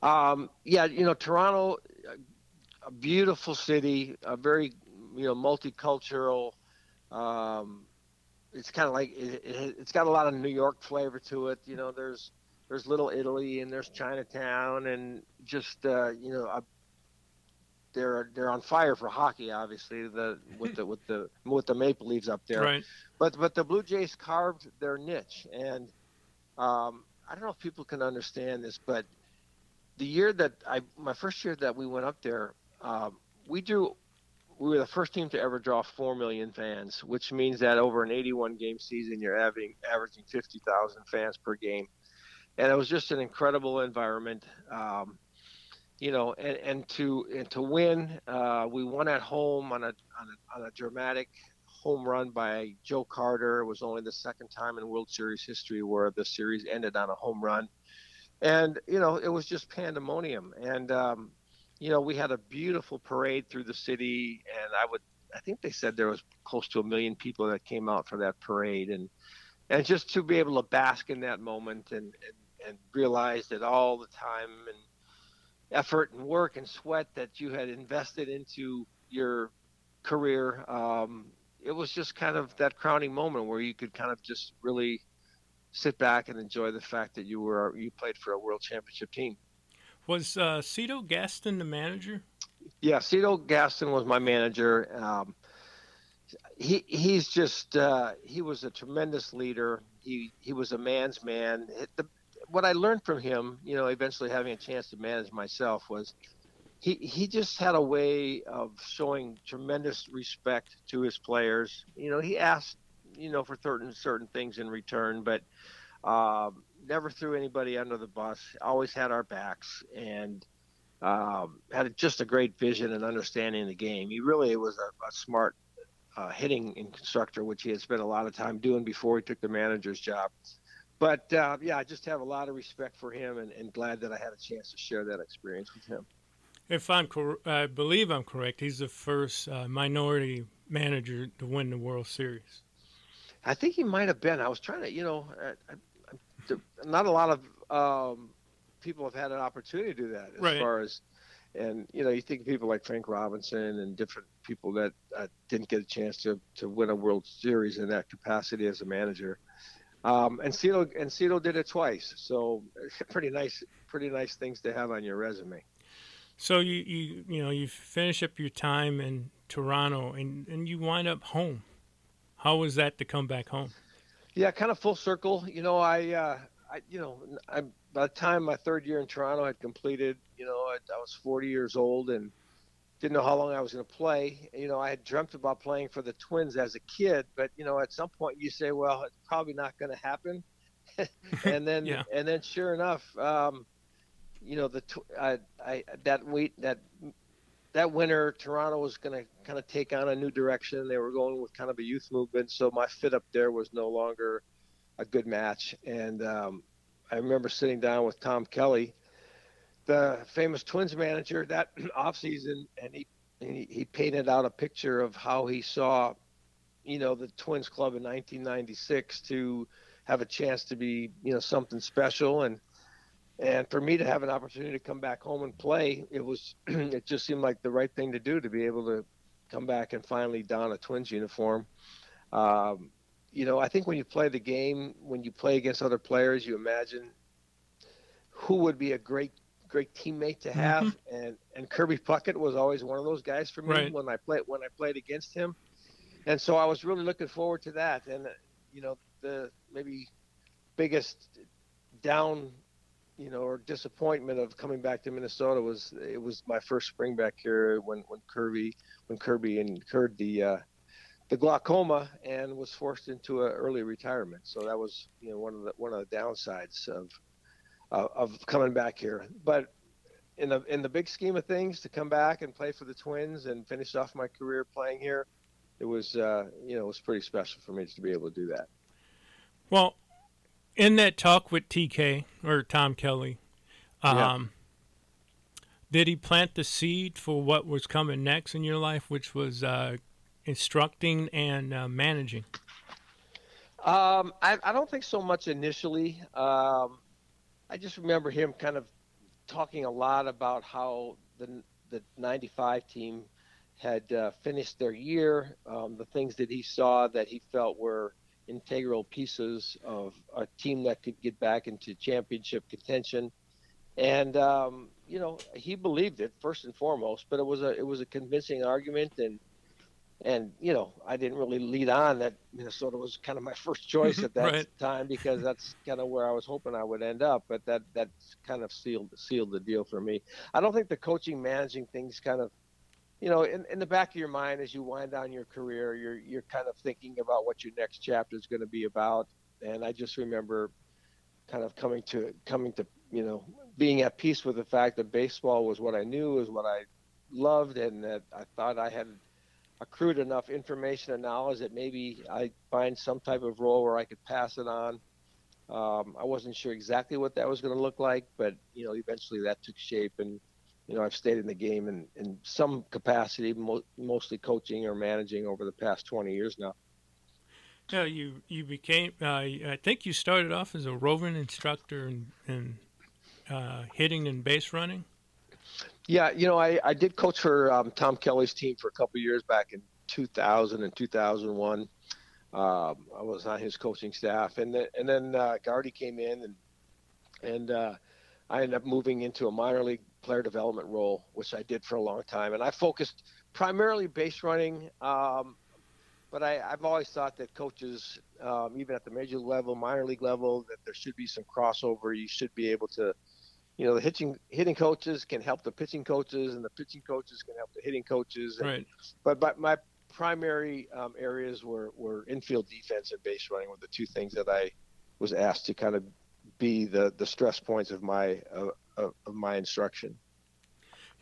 Um, yeah, you know, Toronto, a beautiful city, a very you know multicultural. Um, it's kind of like it, it, it's got a lot of New York flavor to it. You know, there's there's Little Italy and there's Chinatown and just uh, you know a, they're they're on fire for hockey, obviously the with the with the with the Maple Leafs up there. Right. But but the Blue Jays carved their niche, and um, I don't know if people can understand this, but the year that I my first year that we went up there, um, we drew. We were the first team to ever draw four million fans, which means that over an 81 game season, you're averaging averaging 50,000 fans per game, and it was just an incredible environment. Um, you know, and, and to and to win, uh, we won at home on a, on a on a dramatic home run by Joe Carter. It was only the second time in World Series history where the series ended on a home run, and you know it was just pandemonium. And um, you know we had a beautiful parade through the city, and I would I think they said there was close to a million people that came out for that parade, and and just to be able to bask in that moment and and, and realize that all the time and effort and work and sweat that you had invested into your career. Um, it was just kind of that crowning moment where you could kind of just really sit back and enjoy the fact that you were you played for a world championship team. Was uh, Cito Gaston the manager? Yeah, Cito Gaston was my manager. Um, he he's just uh, he was a tremendous leader. He he was a man's man. The, what I learned from him, you know, eventually having a chance to manage myself was he he just had a way of showing tremendous respect to his players. You know, he asked, you know, for certain certain things in return, but um, never threw anybody under the bus. Always had our backs and um, had just a great vision and understanding of the game. He really was a, a smart uh, hitting instructor, which he had spent a lot of time doing before he took the manager's job but uh, yeah, I just have a lot of respect for him and, and, glad that I had a chance to share that experience with him. If I'm, cor- I believe I'm correct, he's the first uh, minority manager to win the World Series. I think he might have been. I was trying to, you know, I, I, not a lot of um, people have had an opportunity to do that as right. far as, and you know, you think of people like Frank Robinson and different people that uh, didn't get a chance to to win a World Series in that capacity as a manager. Um, and Cito and Cito did it twice, so pretty nice, pretty nice things to have on your resume. So you you you know you finish up your time in Toronto and and you wind up home. How was that to come back home? Yeah, kind of full circle. You know, I uh, I you know I by the time my third year in Toronto had completed, you know, I, I was 40 years old and didn't know how long I was going to play. You know, I had dreamt about playing for the Twins as a kid, but you know, at some point you say, well, it's probably not going to happen. and then, yeah. and then, sure enough, um, you know, the I, I that week that that winter, Toronto was going to kind of take on a new direction. They were going with kind of a youth movement, so my fit up there was no longer a good match. And um, I remember sitting down with Tom Kelly the famous Twins manager that offseason, and he, he he painted out a picture of how he saw, you know, the Twins club in 1996 to have a chance to be, you know, something special, and and for me to have an opportunity to come back home and play, it was it just seemed like the right thing to do to be able to come back and finally don a Twins uniform. Um, you know, I think when you play the game, when you play against other players, you imagine who would be a great great teammate to have, mm-hmm. and and Kirby Puckett was always one of those guys for me right. when I played when I played against him, and so I was really looking forward to that. And uh, you know, the maybe biggest down, you know, or disappointment of coming back to Minnesota was it was my first spring back here when when Kirby when Kirby incurred the uh, the glaucoma and was forced into an early retirement. So that was you know one of the one of the downsides of uh, of coming back here. But in the in the big scheme of things, to come back and play for the Twins and finish off my career playing here, it was uh, you know it was pretty special for me to be able to do that. Well, in that talk with TK or Tom Kelly, Yeah. Um, Did he plant the seed for what was coming next in your life, which was uh, instructing and uh, managing? Um, I, I don't think so much initially. Um, I just remember him kind of talking a lot about how the the '95 team had uh, finished their year, um, the things that he saw that he felt were integral pieces of a team that could get back into championship contention, and um, you know he believed it first and foremost. But it was a it was a convincing argument and and you know I didn't really lead on that Minnesota was kind of my first choice at that Right. time because that's kind of where I was hoping I would end up. But that that kind of sealed sealed the deal for me. I don't think the coaching managing things kind of you know in, in the back of your mind as you wind down your career you're you're kind of thinking about what your next chapter is going to be about and I just remember kind of coming to coming to you know being at peace with the fact that baseball was what I knew was what I loved and that I thought I had accrued enough information and knowledge that maybe I find some type of role where I could pass it on. Um, I wasn't sure exactly what that was going to look like, but you know, eventually that took shape, and you know, I've stayed in the game in, in some capacity, mo- mostly coaching or managing over the past 20 years now. Yeah, you you became. Uh, I think you started off as a roving instructor in, in uh, hitting and base running. Yeah, you know, I, I did coach for um, Tom Kelly's team for a couple of years back in 2000 and 2001. Um, I was on his coaching staff, and then and then uh, Gardy came in, and and uh, I ended up moving into a minor league player development role, which I did for a long time, and I focused primarily base running. Um, but I, I've always thought that coaches, um, even at the major level, minor league level, that there should be some crossover. You should be able to you know the hitting hitting coaches can help the pitching coaches and the pitching coaches can help the hitting coaches and, Right. but but my primary um, areas were were infield defense and base running were the two things that I was asked to kind of be the the stress points of my uh, of, of my instruction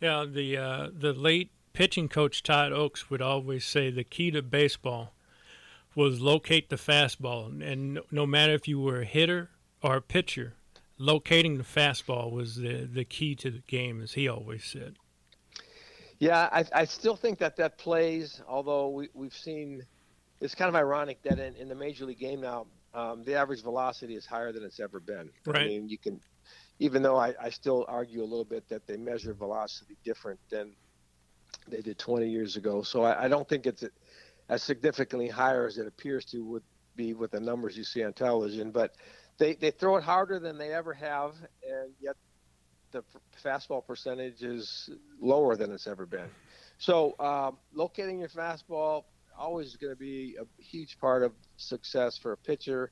Yeah, the uh, the late pitching coach Todd Oaks would always say the key to baseball was locate the fastball, and no, matter if you were a hitter or a pitcher, locating the fastball was the the key to the game, as he always said. Yeah, I, I still think that that plays. Although we, we've seen, it's kind of ironic that in, in the major league game now, um, the average velocity is higher than it's ever been. Right. I mean, you can, even though I, I still argue a little bit that they measure velocity different than they did 20 years ago. So I, I don't think it's as significantly higher as it appears to would be with the numbers you see on television. But they, they throw it harder than they ever have, and yet the fastball percentage is lower than it's ever been. So um, locating your fastball always going to be a huge part of success for a pitcher,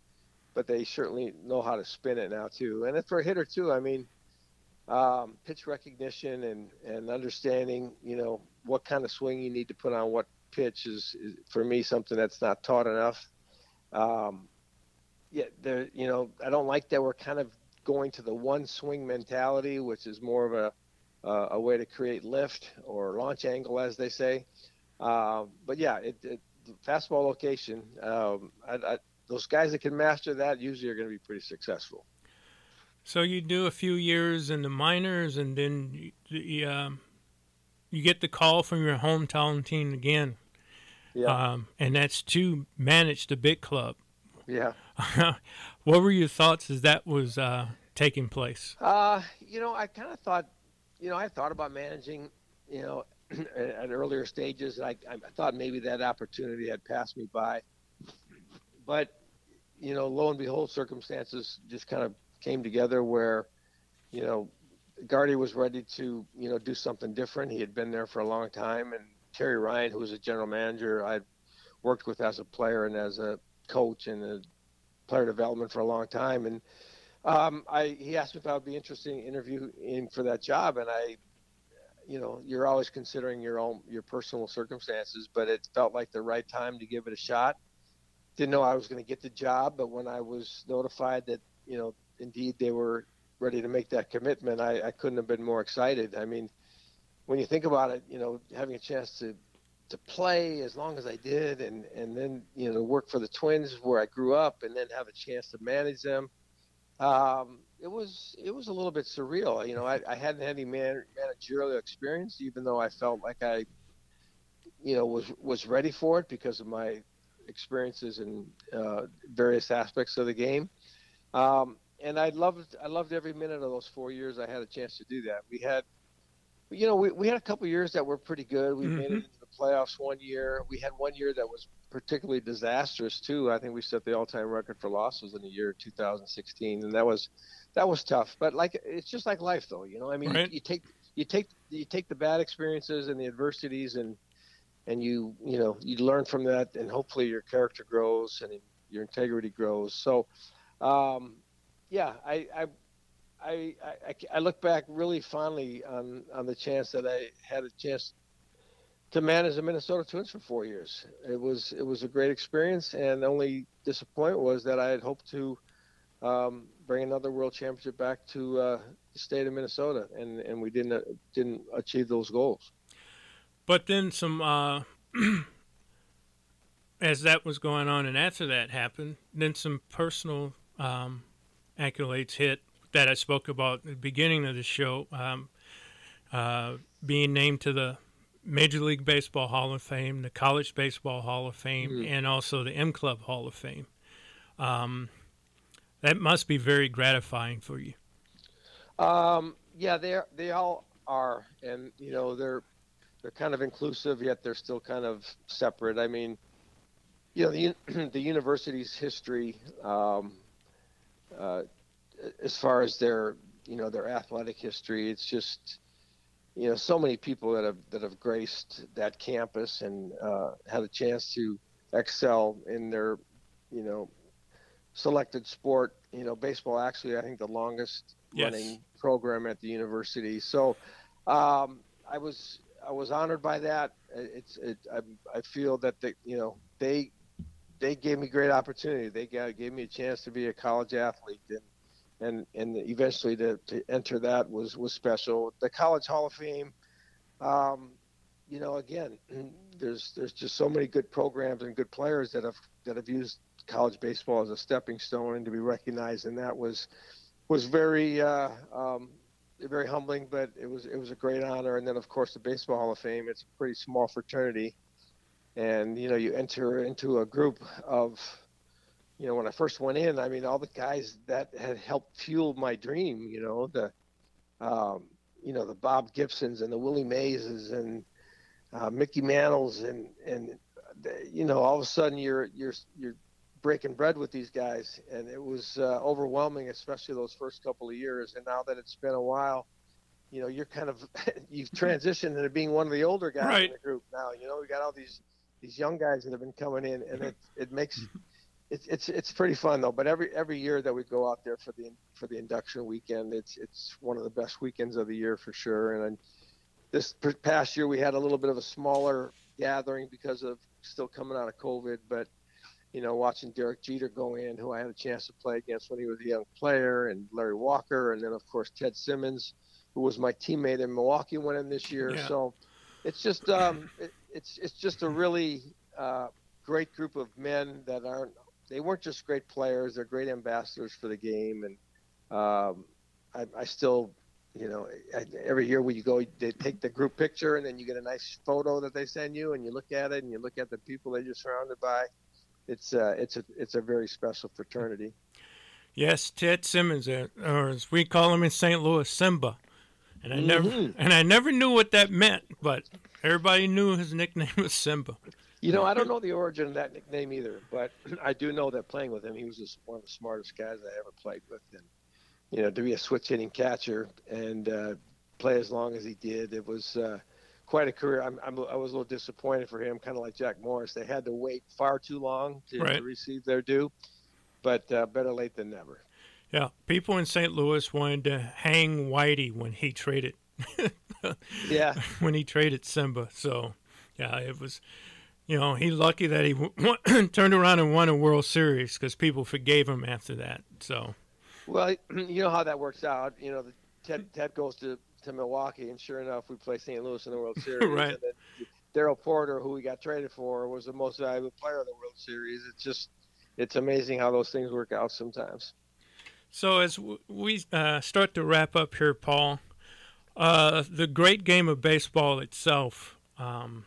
but they certainly know how to spin it now too. And for a hitter too, I mean, um, pitch recognition and, and understanding, you know, what kind of swing you need to put on what pitch is, is for me something that's not taught enough. Um, yeah, there, you know, I don't like that we're kind of going to the one swing mentality, which is more of a uh, a way to create lift or launch angle, as they say. Uh, but yeah, it, it fastball location. Um, I, I, those guys that can master that usually are going to be pretty successful. So you do a few years in the minors, and then you, um, you get the call from your hometown team again, Yeah, um, and that's to manage the big club. yeah. what were your thoughts as that was uh, taking place? Uh, you know, I kind of thought, you know, I thought about managing, you know, at earlier stages. I, I thought maybe that opportunity had passed me by, but you know, lo and behold, circumstances just kind of came together where, you know, Gardy was ready to, you know, do something different. He had been there for a long time, and Terry Ryan, who was a general manager, I'd worked with as a player and as a coach and a player development for a long time, and um, I he asked me if I would be interested in interviewing for that job, and I, you know, you're always considering your own your personal circumstances, but it felt like the right time to give it a shot. Didn't know I was going to get the job, but when I was notified that you know indeed they were ready to make that commitment, I, I couldn't have been more excited. I mean, when you think about it, you know, having a chance to to play as long as I did, and and then you know work for the Twins where I grew up, and then have a chance to manage them um, it was it was a little bit surreal. You know, I, I hadn't had any man, managerial experience, even though I felt like I, you know, was was ready for it because of my experiences in uh, various aspects of the game. Um, and I loved I loved every minute of those four years I had a chance to do that. We had, you know, we, we had a couple years that were pretty good. We made it into the playoffs one year. We had one year that was particularly disastrous too. I think we set the all-time record for losses in the year 2016, and that was that was tough. But like it's just like life, though. You know, I mean, Right. you, you take you take you take the bad experiences and the adversities, and and you you know you learn from that, and hopefully your character grows and your integrity grows. So, um, yeah, I. I I, I, I look back really fondly on, on the chance that I had a chance to manage the Minnesota Twins for four years. It was it was a great experience, and the only disappointment was that I had hoped to um, bring another World Championship back to uh, the state of Minnesota, and, and we didn't didn't achieve those goals. But then some, uh, as that was going on, and after that happened, then some personal um, accolades hit that I spoke about at the beginning of the show. Um, uh, being named to the Major League Baseball Hall of Fame, the College Baseball Hall of Fame, and also the M Club Hall of Fame. Um, that must be very gratifying for you. Um, yeah, they they all are, and you know they're they're kind of inclusive, yet they're still kind of separate. I mean, you know, the the university's history, um, uh, as far as their you know their athletic history, it's just you know so many people that have that have graced that campus and uh, had a chance to excel in their you know selected sport. You know, baseball actually I think the longest Yes. running program at the university. So um, I was I was honored by that. It's it, I, I feel that they you know they they gave me great opportunity. They gave, me a chance to be a college athlete and and and eventually to, to enter that was was special. The College Hall of Fame. Um, you know, again, there's there's just so many good programs and good players that have that have used college baseball as a stepping stone and to be recognized, and that was was very uh, um, very humbling, but it was it was a great honor. And then, of course, the Baseball Hall of Fame. It's a pretty small fraternity, and you know, you enter into a group of, you know, when I first went in, I mean, all the guys that had helped fuel my dream. You know, the, um, you know, the Bob Gibsons and the Willie Mayses and uh, Mickey Mantles and and the, you know, all of a sudden you're you're you're breaking bread with these guys, and it was uh, overwhelming, especially those first couple of years. And now that it's been a while, you know, you're kind of you've transitioned into being one of the older guys in the group now. You know, we got all these these young guys that have been coming in, and it it makes it's it's it's pretty fun though. But every every year that we go out there for the for the induction weekend, it's it's one of the best weekends of the year for sure. And this past year we had a little bit of a smaller gathering because of still coming out of COVID, but you know, watching Derek Jeter go in, who I had a chance to play against when he was a young player, and Larry Walker, and then of course Ted Simmons, who was my teammate in Milwaukee, went in this year. Yeah. So it's just um, it, it's it's just a really uh, great group of men that aren't. They weren't just great players; they're great ambassadors for the game, and um, I, I still. You know, I, every year when you go, they take the group picture, and then you get a nice photo that they send you, and you look at it, and you look at the people that you're surrounded by it's uh, it's a it's a very special fraternity. Yes, Ted Simmons, uh, or as we call him in St. Louis, Simba. And I never and I never knew what that meant, but everybody knew his nickname was Simba. You know, I don't know the origin of that nickname either, but I do know that playing with him, he was just one of the smartest guys I ever played with. And you know, to be a switch hitting catcher and uh, play as long as he did, it was uh, quite a career. I'm, I'm, I was a little disappointed for him, kind of like Jack Morris. They had to wait far too long to, Right. to receive their due, but uh, better late than never. Yeah, people in St. Louis wanted to hang Whitey when he traded Yeah. when he traded Simba. So, yeah, it was, you know, he lucky that he w- turned around and won a World Series because people forgave him after that. So, Well, you know how that works out. You know, the, Ted Ted goes to, to Milwaukee, and sure enough, we play St. Louis in the World Series. Right. Darrell Porter, who we got traded for, was the most valuable player of the World Series. It's just, it's amazing how those things work out sometimes. So as w- we uh, start to wrap up here, Paul, uh, the great game of baseball itself, um,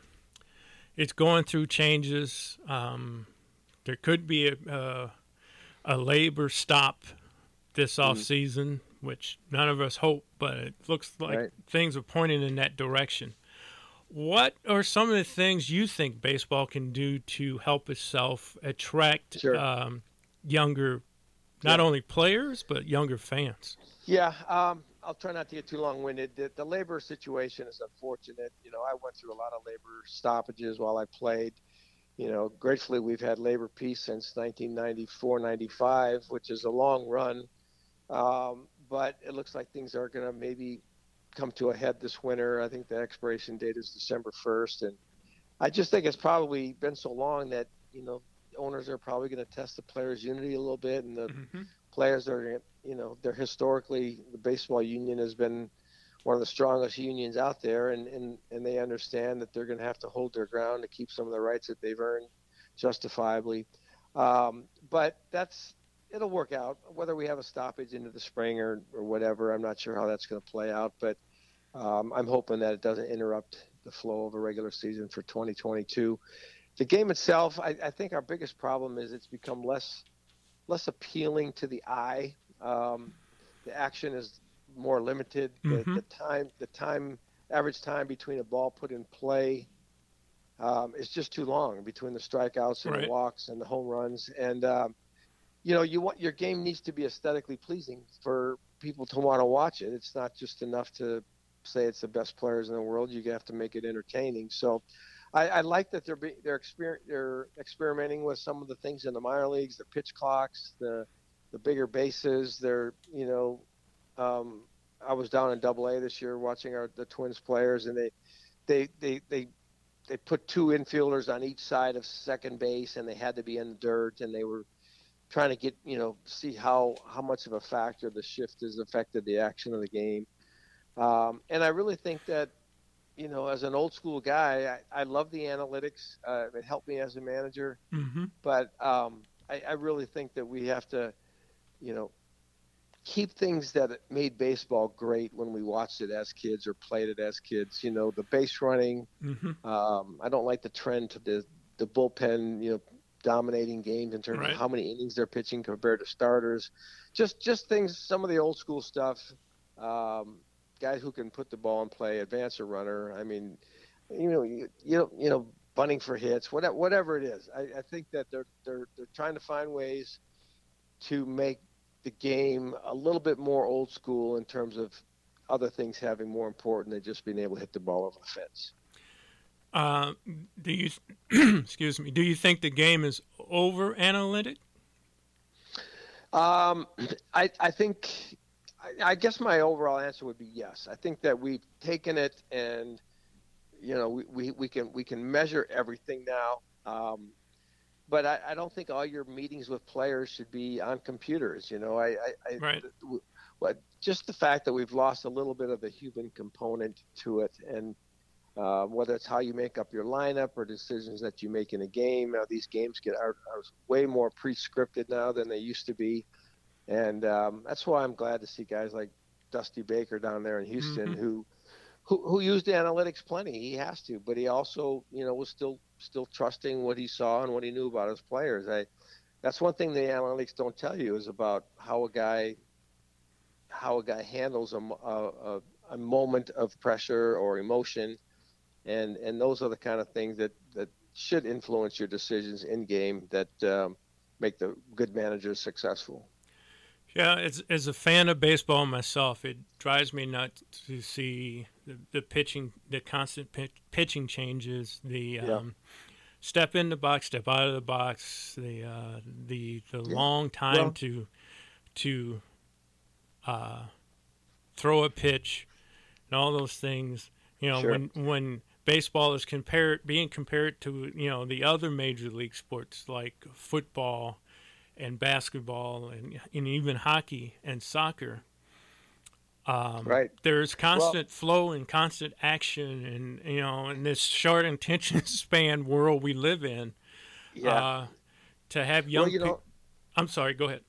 it's going through changes. Um, there could be a, a, a labor stop this off season, which none of us hope, but it looks like Right. things are pointing in that direction. What are some of the things you think baseball can do to help itself attract Sure. um, younger, not only players but younger fans? Yeah, um, I'll try not to get too long-winded. The, the labor situation is unfortunate. You know, I went through a lot of labor stoppages while I played. You know, gratefully we've had labor peace since 1994-95, which is a long run. Um, but it looks like things are going to maybe come to a head this winter. I think the expiration date is December 1st, and I just think it's probably been so long that you know owners are probably going to test the players' unity a little bit, and the Mhm. players are you know they're historically the baseball union has been one of the strongest unions out there and and, and they understand that they're going to have to hold their ground to keep some of the rights that they've earned justifiably um, but that's it'll work out whether we have a stoppage into the spring or, or whatever i'm not sure how that's going to play out but um, i'm hoping that it doesn't interrupt the flow of a regular season for 2022 the game itself I, I think our biggest problem is it's become less less appealing to the eye. Um, the action is more limited. The, Mhm. the time, the time, average time between a ball put in play um, is just too long between the strikeouts and Right. the walks and the home runs. And um, you know, you want your game needs to be aesthetically pleasing for people to want to watch it. It's not just enough to say it's the best players in the world. You have to make it entertaining. So. I, I like that they're be, they're exper- they're experimenting with some of the things in the minor leagues, the pitch clocks, the the bigger bases. They're you know, um, I was down in Double A this year watching our the Twins players, and they they they they they put two infielders on each side of second base, and they had to be in the dirt, and they were trying to get you know see how how much of a factor the shift has affected the action of the game. Um, and I really think that you know, as an old school guy, I, I love the analytics. Uh, it helped me as a manager, Mm-hmm. but um, I, I really think that we have to, you know, keep things that made baseball great when we watched it as kids or played it as kids. You know, the base running. Mm-hmm. Um, I don't like the trend to the the bullpen. You know, dominating games in terms Right. of how many innings they're pitching compared to starters. Just just things. Some of the old school stuff. Um, guys who can put the ball in play, advance a runner. I mean, you know, you you know, you know bunting for hits, whatever whatever it is. I, I think that they're they're they're trying to find ways to make the game a little bit more old school in terms of other things having more important than just being able to hit the ball over the fence. Uh, do you, excuse me, do you think the game is over analytic? Um, I, I think, I, I guess my overall answer would be yes. I think that we've taken it and, you know, we, we, we can we can measure everything now. Um, but I, I don't think all your meetings with players should be on computers. You know, I, I, I Right. what just the fact that we've lost a little bit of the human component to it, and uh, whether it's how you make up your lineup or decisions that you make in a game. Now these games get are, are way more pre-scripted now than they used to be, and um, that's why I'm glad to see guys like Dusty Baker down there in Houston Mhm. who, who who used analytics plenty. He has to, but he also you know was still still trusting what he saw and what he knew about his players. I that's one thing the analytics don't tell you is about how a guy how a guy handles a, a, a moment of pressure or emotion and and those are the kind of things that that should influence your decisions in game that um, make the good managers successful. Yeah, as as a fan of baseball myself, it drives me nuts to see the, the pitching, the constant pitch, pitching changes, the Yeah. um, step in the box, step out of the box, the uh, the the long time Well- to to uh, throw a pitch, and all those things. You know, Sure. when when baseball is compared being compared to you know the other major league sports like football and basketball and, and even hockey and soccer. Um, Right. There's constant flow and constant action, and you know, in this short attention span world we live in, Yeah. uh, to have young well, you people. I'm sorry. Go ahead.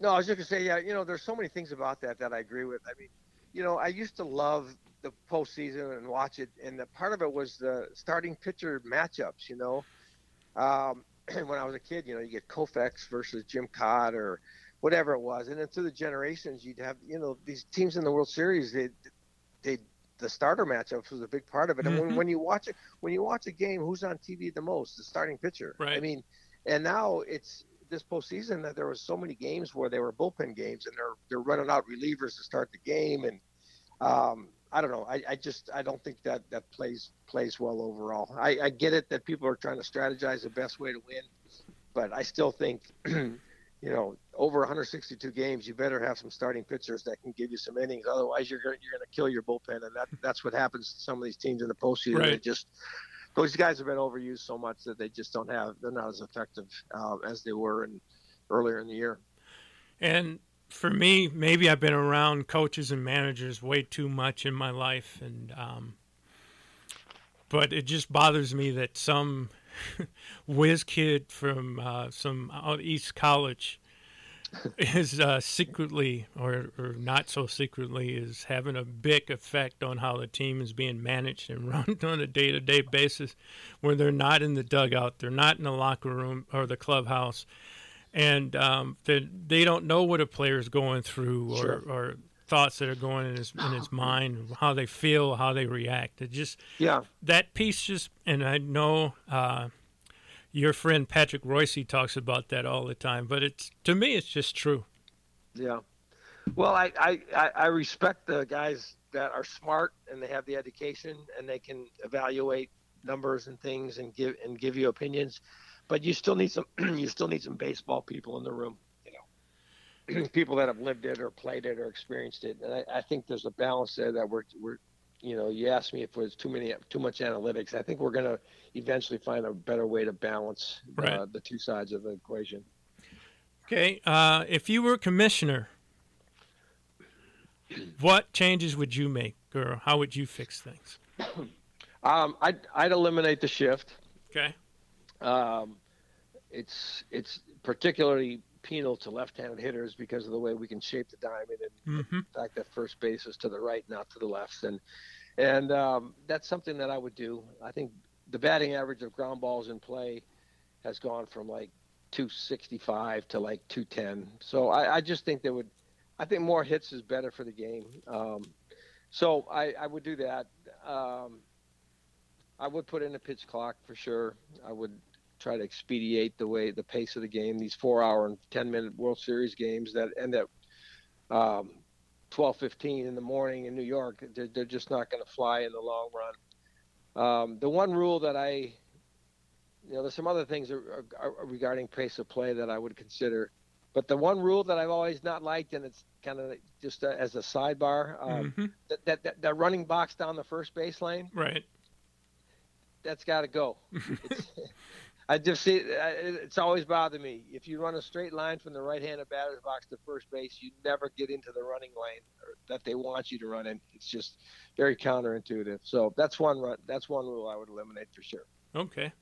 No, I was just gonna say, yeah, you know, there's so many things about that that I agree with. I mean, you know, I used to love the postseason and watch it, and the part of it was the starting pitcher matchups. You know, um, when I was a kid, you know, you get Koufax versus Jim Kaat or whatever it was, and then through the generations, you'd have, you know, these teams in the World Series, they, they, the starter matchups was a big part of it. And when, Mhm. when you watch it, when you watch a game, who's on TV the most? The starting pitcher. Right. I mean, and now it's this postseason that there was so many games where they were bullpen games, and they're they're running out relievers to start the game, and um, I don't know. I, I just I don't think that that plays plays well overall. I, I get it that people are trying to strategize the best way to win, but I still think, you know, over 162 games, you better have some starting pitchers that can give you some innings. Otherwise, you're gonna, you're going to kill your bullpen, and that that's what happens to some of these teams in the postseason. They Right. just those guys have been overused so much that they just don't have. They're not as effective uh, as they were in earlier in the year. And for me, maybe I've been around coaches and managers way too much in my life, and um, but it just bothers me that some whiz kid from uh, some out east college is uh, secretly or, or not so secretly is having a big effect on how the team is being managed and run on a day-to-day basis where they're not in the dugout they're not in the locker room or the clubhouse and um, they, they don't know what a player's going through or, Sure. or thoughts that are going in his in his mind how they feel how they react it just Yeah, that piece just and I know uh, your friend Patrick Royce talks about that all the time, but it's to me it's just true. Yeah. Well, I, I, I I respect the guys that are smart and they have the education and they can evaluate numbers and things and give and give you opinions, but you still need some you still need some baseball people in the room. You know, people that have lived it or played it or experienced it. And I, I think there's a balance there that we're we're you know you asked me if there's too many too much analytics. I think we're gonna eventually find a better way to balance uh, the two sides of the equation. Okay, uh, if you were commissioner, what changes would you make, or how would you fix things? Um, I'd I'd eliminate the shift. Okay, Um, it's it's particularly penal to left-handed hitters because of the way we can shape the diamond and hmm the fact that first base is to the right, not to the left, and and um, that's something that I would do. I think the batting average of ground balls in play has gone from like 265 to like 210. So I, I just think there would, I think more hits is better for the game. Um, so I, I would do that. Um, I would put in a pitch clock for sure. I would try to expedite the way the pace of the game. These four-hour and ten-minute World Series games that end at um, 12:15 in the morning in New York, they're, they're just not going to fly in the long run. Um, the one rule that I, you know, there's some other things are, are, are regarding pace of play that I would consider, but the one rule that I've always not liked, and it's kind of just a, as a sidebar, um, hmm that, that, that that running box down the first base lane right. That's got to go. I just see it's always bothered me. If you run a straight line from the right-handed batter's box to first base, you never get into the running lane or- that they want you to run in. It's just very counterintuitive. So that's one run. That's one rule I would eliminate for sure. Okay.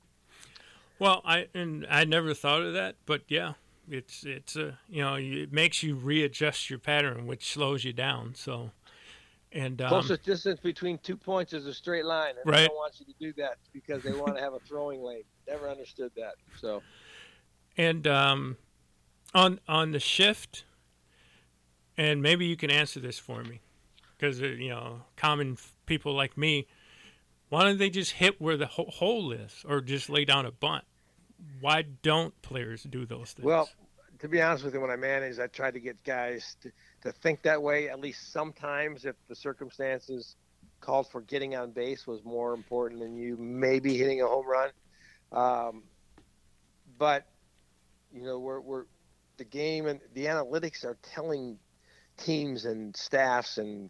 Well, I and I never thought of that, but yeah, it's it's a you know it makes you readjust your pattern, which slows you down. So, and um, Closest distance between two points is a straight line, and they don't want you to do that because they want to have a throwing lane. Never understood that. So And um, on on the shift, and maybe you can answer this for me, because you know, common people like me, why don't they just hit where the hole is, or just lay down a bunt? Why don't players do those things? Well, to be honest with you, when I managed, I tried to get guys to, to think that way at least sometimes if the circumstances called for getting on base was more important than you maybe hitting a home run. Um, but, you know, we're, we're the game and the analytics are telling teams and staffs and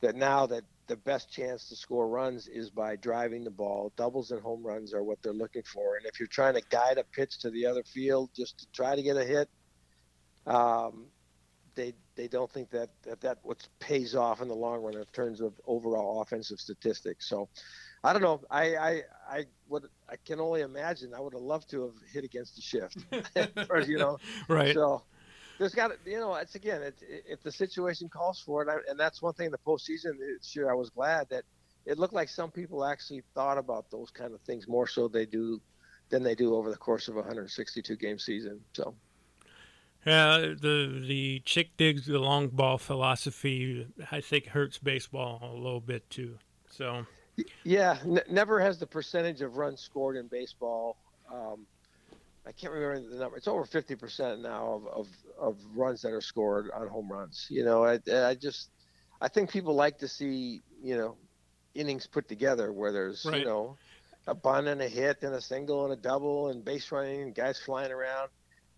that now that the best chance to score runs is by driving the ball. Doubles and home runs are what they're looking for. And if you're trying to guide a pitch to the other field just to try to get a hit, um, they they don't think that that, that what pays off in the long run in terms of overall offensive statistics. So I don't know. I I I would I can only imagine. I would have loved to have hit against the shift, or you know. right? So there's got to, you know, it's again, it's, if the situation calls for it, I, and that's one thing in the postseason this year, I was glad that it looked like some people actually thought about those kind of things more so they do than they do over the course of a 162 game season. So. Yeah, the the chick digs the long ball philosophy. I think hurts baseball a little bit too. So. Yeah, n- never has the percentage of runs scored in baseball. Um, I can't remember the number. It's over 50% now of, of, of runs that are scored on home runs. You know, I, I just, I think people like to see, you know, innings put together where there's, Right. you know, a bunt and a hit and a single and a double and base running and guys flying around.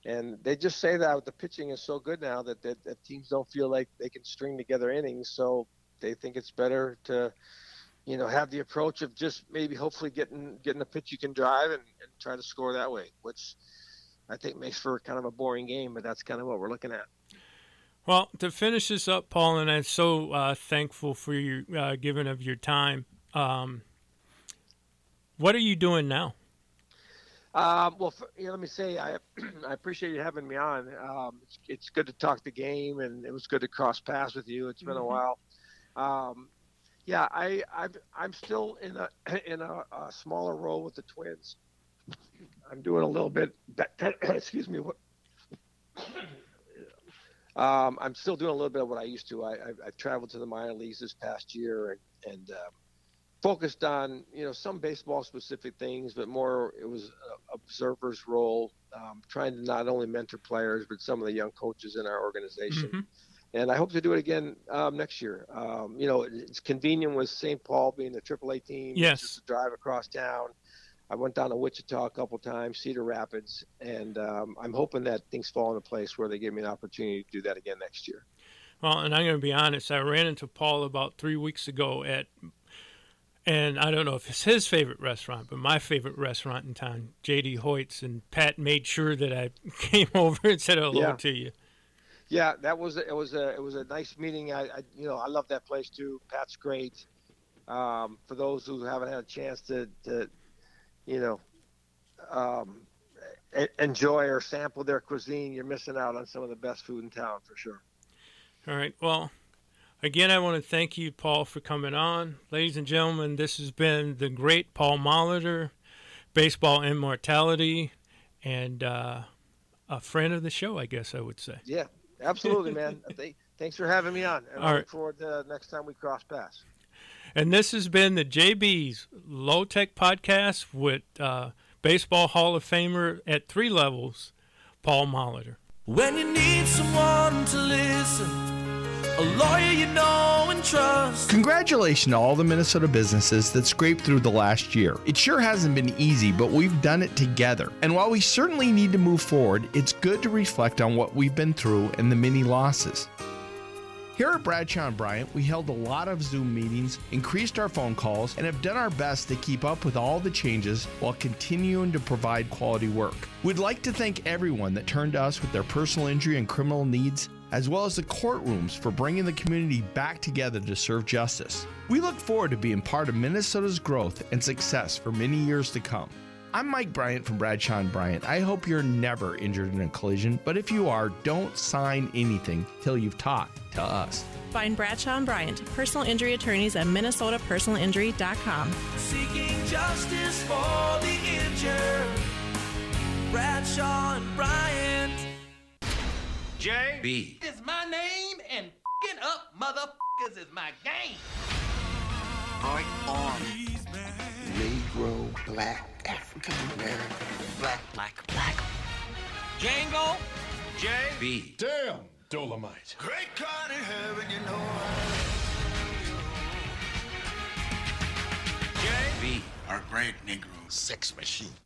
And they just say that the pitching is so good now that, that, that teams don't feel like they can string together innings. So they think it's better to, you know, have the approach of just maybe hopefully getting getting a pitch you can drive and, and try to score that way, which I think makes for kind of a boring game, but that's kind of what we're looking at. Well, to finish this up, Paul, and I'm so uh, thankful for your uh, giving of your time. Um, what are you doing now? Um, well, for, you know, let me say I I appreciate you having me on. Um, it's, it's good to talk the game, and it was good to cross paths with you. It's been a while. Um, yeah, I I'm, I'm still in a in a, a smaller role with the Twins. I'm doing a little bit. excuse me. What? Um, I'm still doing a little bit of what I used to. I, I, I've traveled to the minor leagues this past year and, and um, focused on you know some baseball specific things, but more it was a observer's role, um, trying to not only mentor players but some of the young coaches in our organization. Mhm. And I hope to do it again um, next year. Um, you know, it's convenient with St. Paul being the AAA team. Yes. Just a drive across town. I went down to Wichita a couple times, Cedar Rapids, and um, I'm hoping that things fall into place where they give me an opportunity to do that again next year. Well, and I'm going to be honest. I ran into Paul about three weeks ago at, and I don't know if it's his favorite restaurant, but my favorite restaurant in town, JD Hoyt's, and Pat made sure that I came over and said hello Yeah. to you. Yeah, that was it was a it was a nice meeting. I, I you know I love that place too. Pat's great. Um, for those who haven't had a chance to, to you know, um, enjoy or sample their cuisine, you're missing out on some of the best food in town for sure. All right. Well, again, I want to thank you, Paul, for coming on. Ladies and gentlemen, this has been the great Paul Molitor, Baseball Immortality, and uh, a friend of the show, I guess I would say. Yeah, absolutely, man. Thanks for having me on, and All I right. look forward to next time we cross paths. And this has been the JB's Low Tech Podcast with uh, Baseball Hall of Famer at three levels, Paul Molitor. When you need someone to listen, a lawyer you know and trust. Congratulations to all the Minnesota businesses that scraped through the last year. It sure hasn't been easy, but we've done it together. And while we certainly need to move forward, it's good to reflect on what we've been through and the many losses. Here at Bradshaw and Bryant, we held a lot of Zoom meetings, increased our phone calls, and have done our best to keep up with all the changes while continuing to provide quality work. We'd like to thank everyone that turned to us with their personal injury and criminal needs, as well as the courtrooms for bringing the community back together to serve justice. We look forward to being part of Minnesota's growth and success for many years to come. I'm Mike Bryant from Bradshaw and Bryant. I hope you're never injured in a collision, but if you are, don't sign anything till you've talked to us. Find Bradshaw and Bryant, personal injury attorneys at minnesotapersonalinjury.com. Seeking justice for the injured. Bradshaw and Bryant. J B. is my name and fing up motherfuckers is my game. Right on. Negro, black, African American, black, black, black. Django, J. B. Damn, Dolomite. Great God in heaven, you know J. B. Our great Negro sex machine.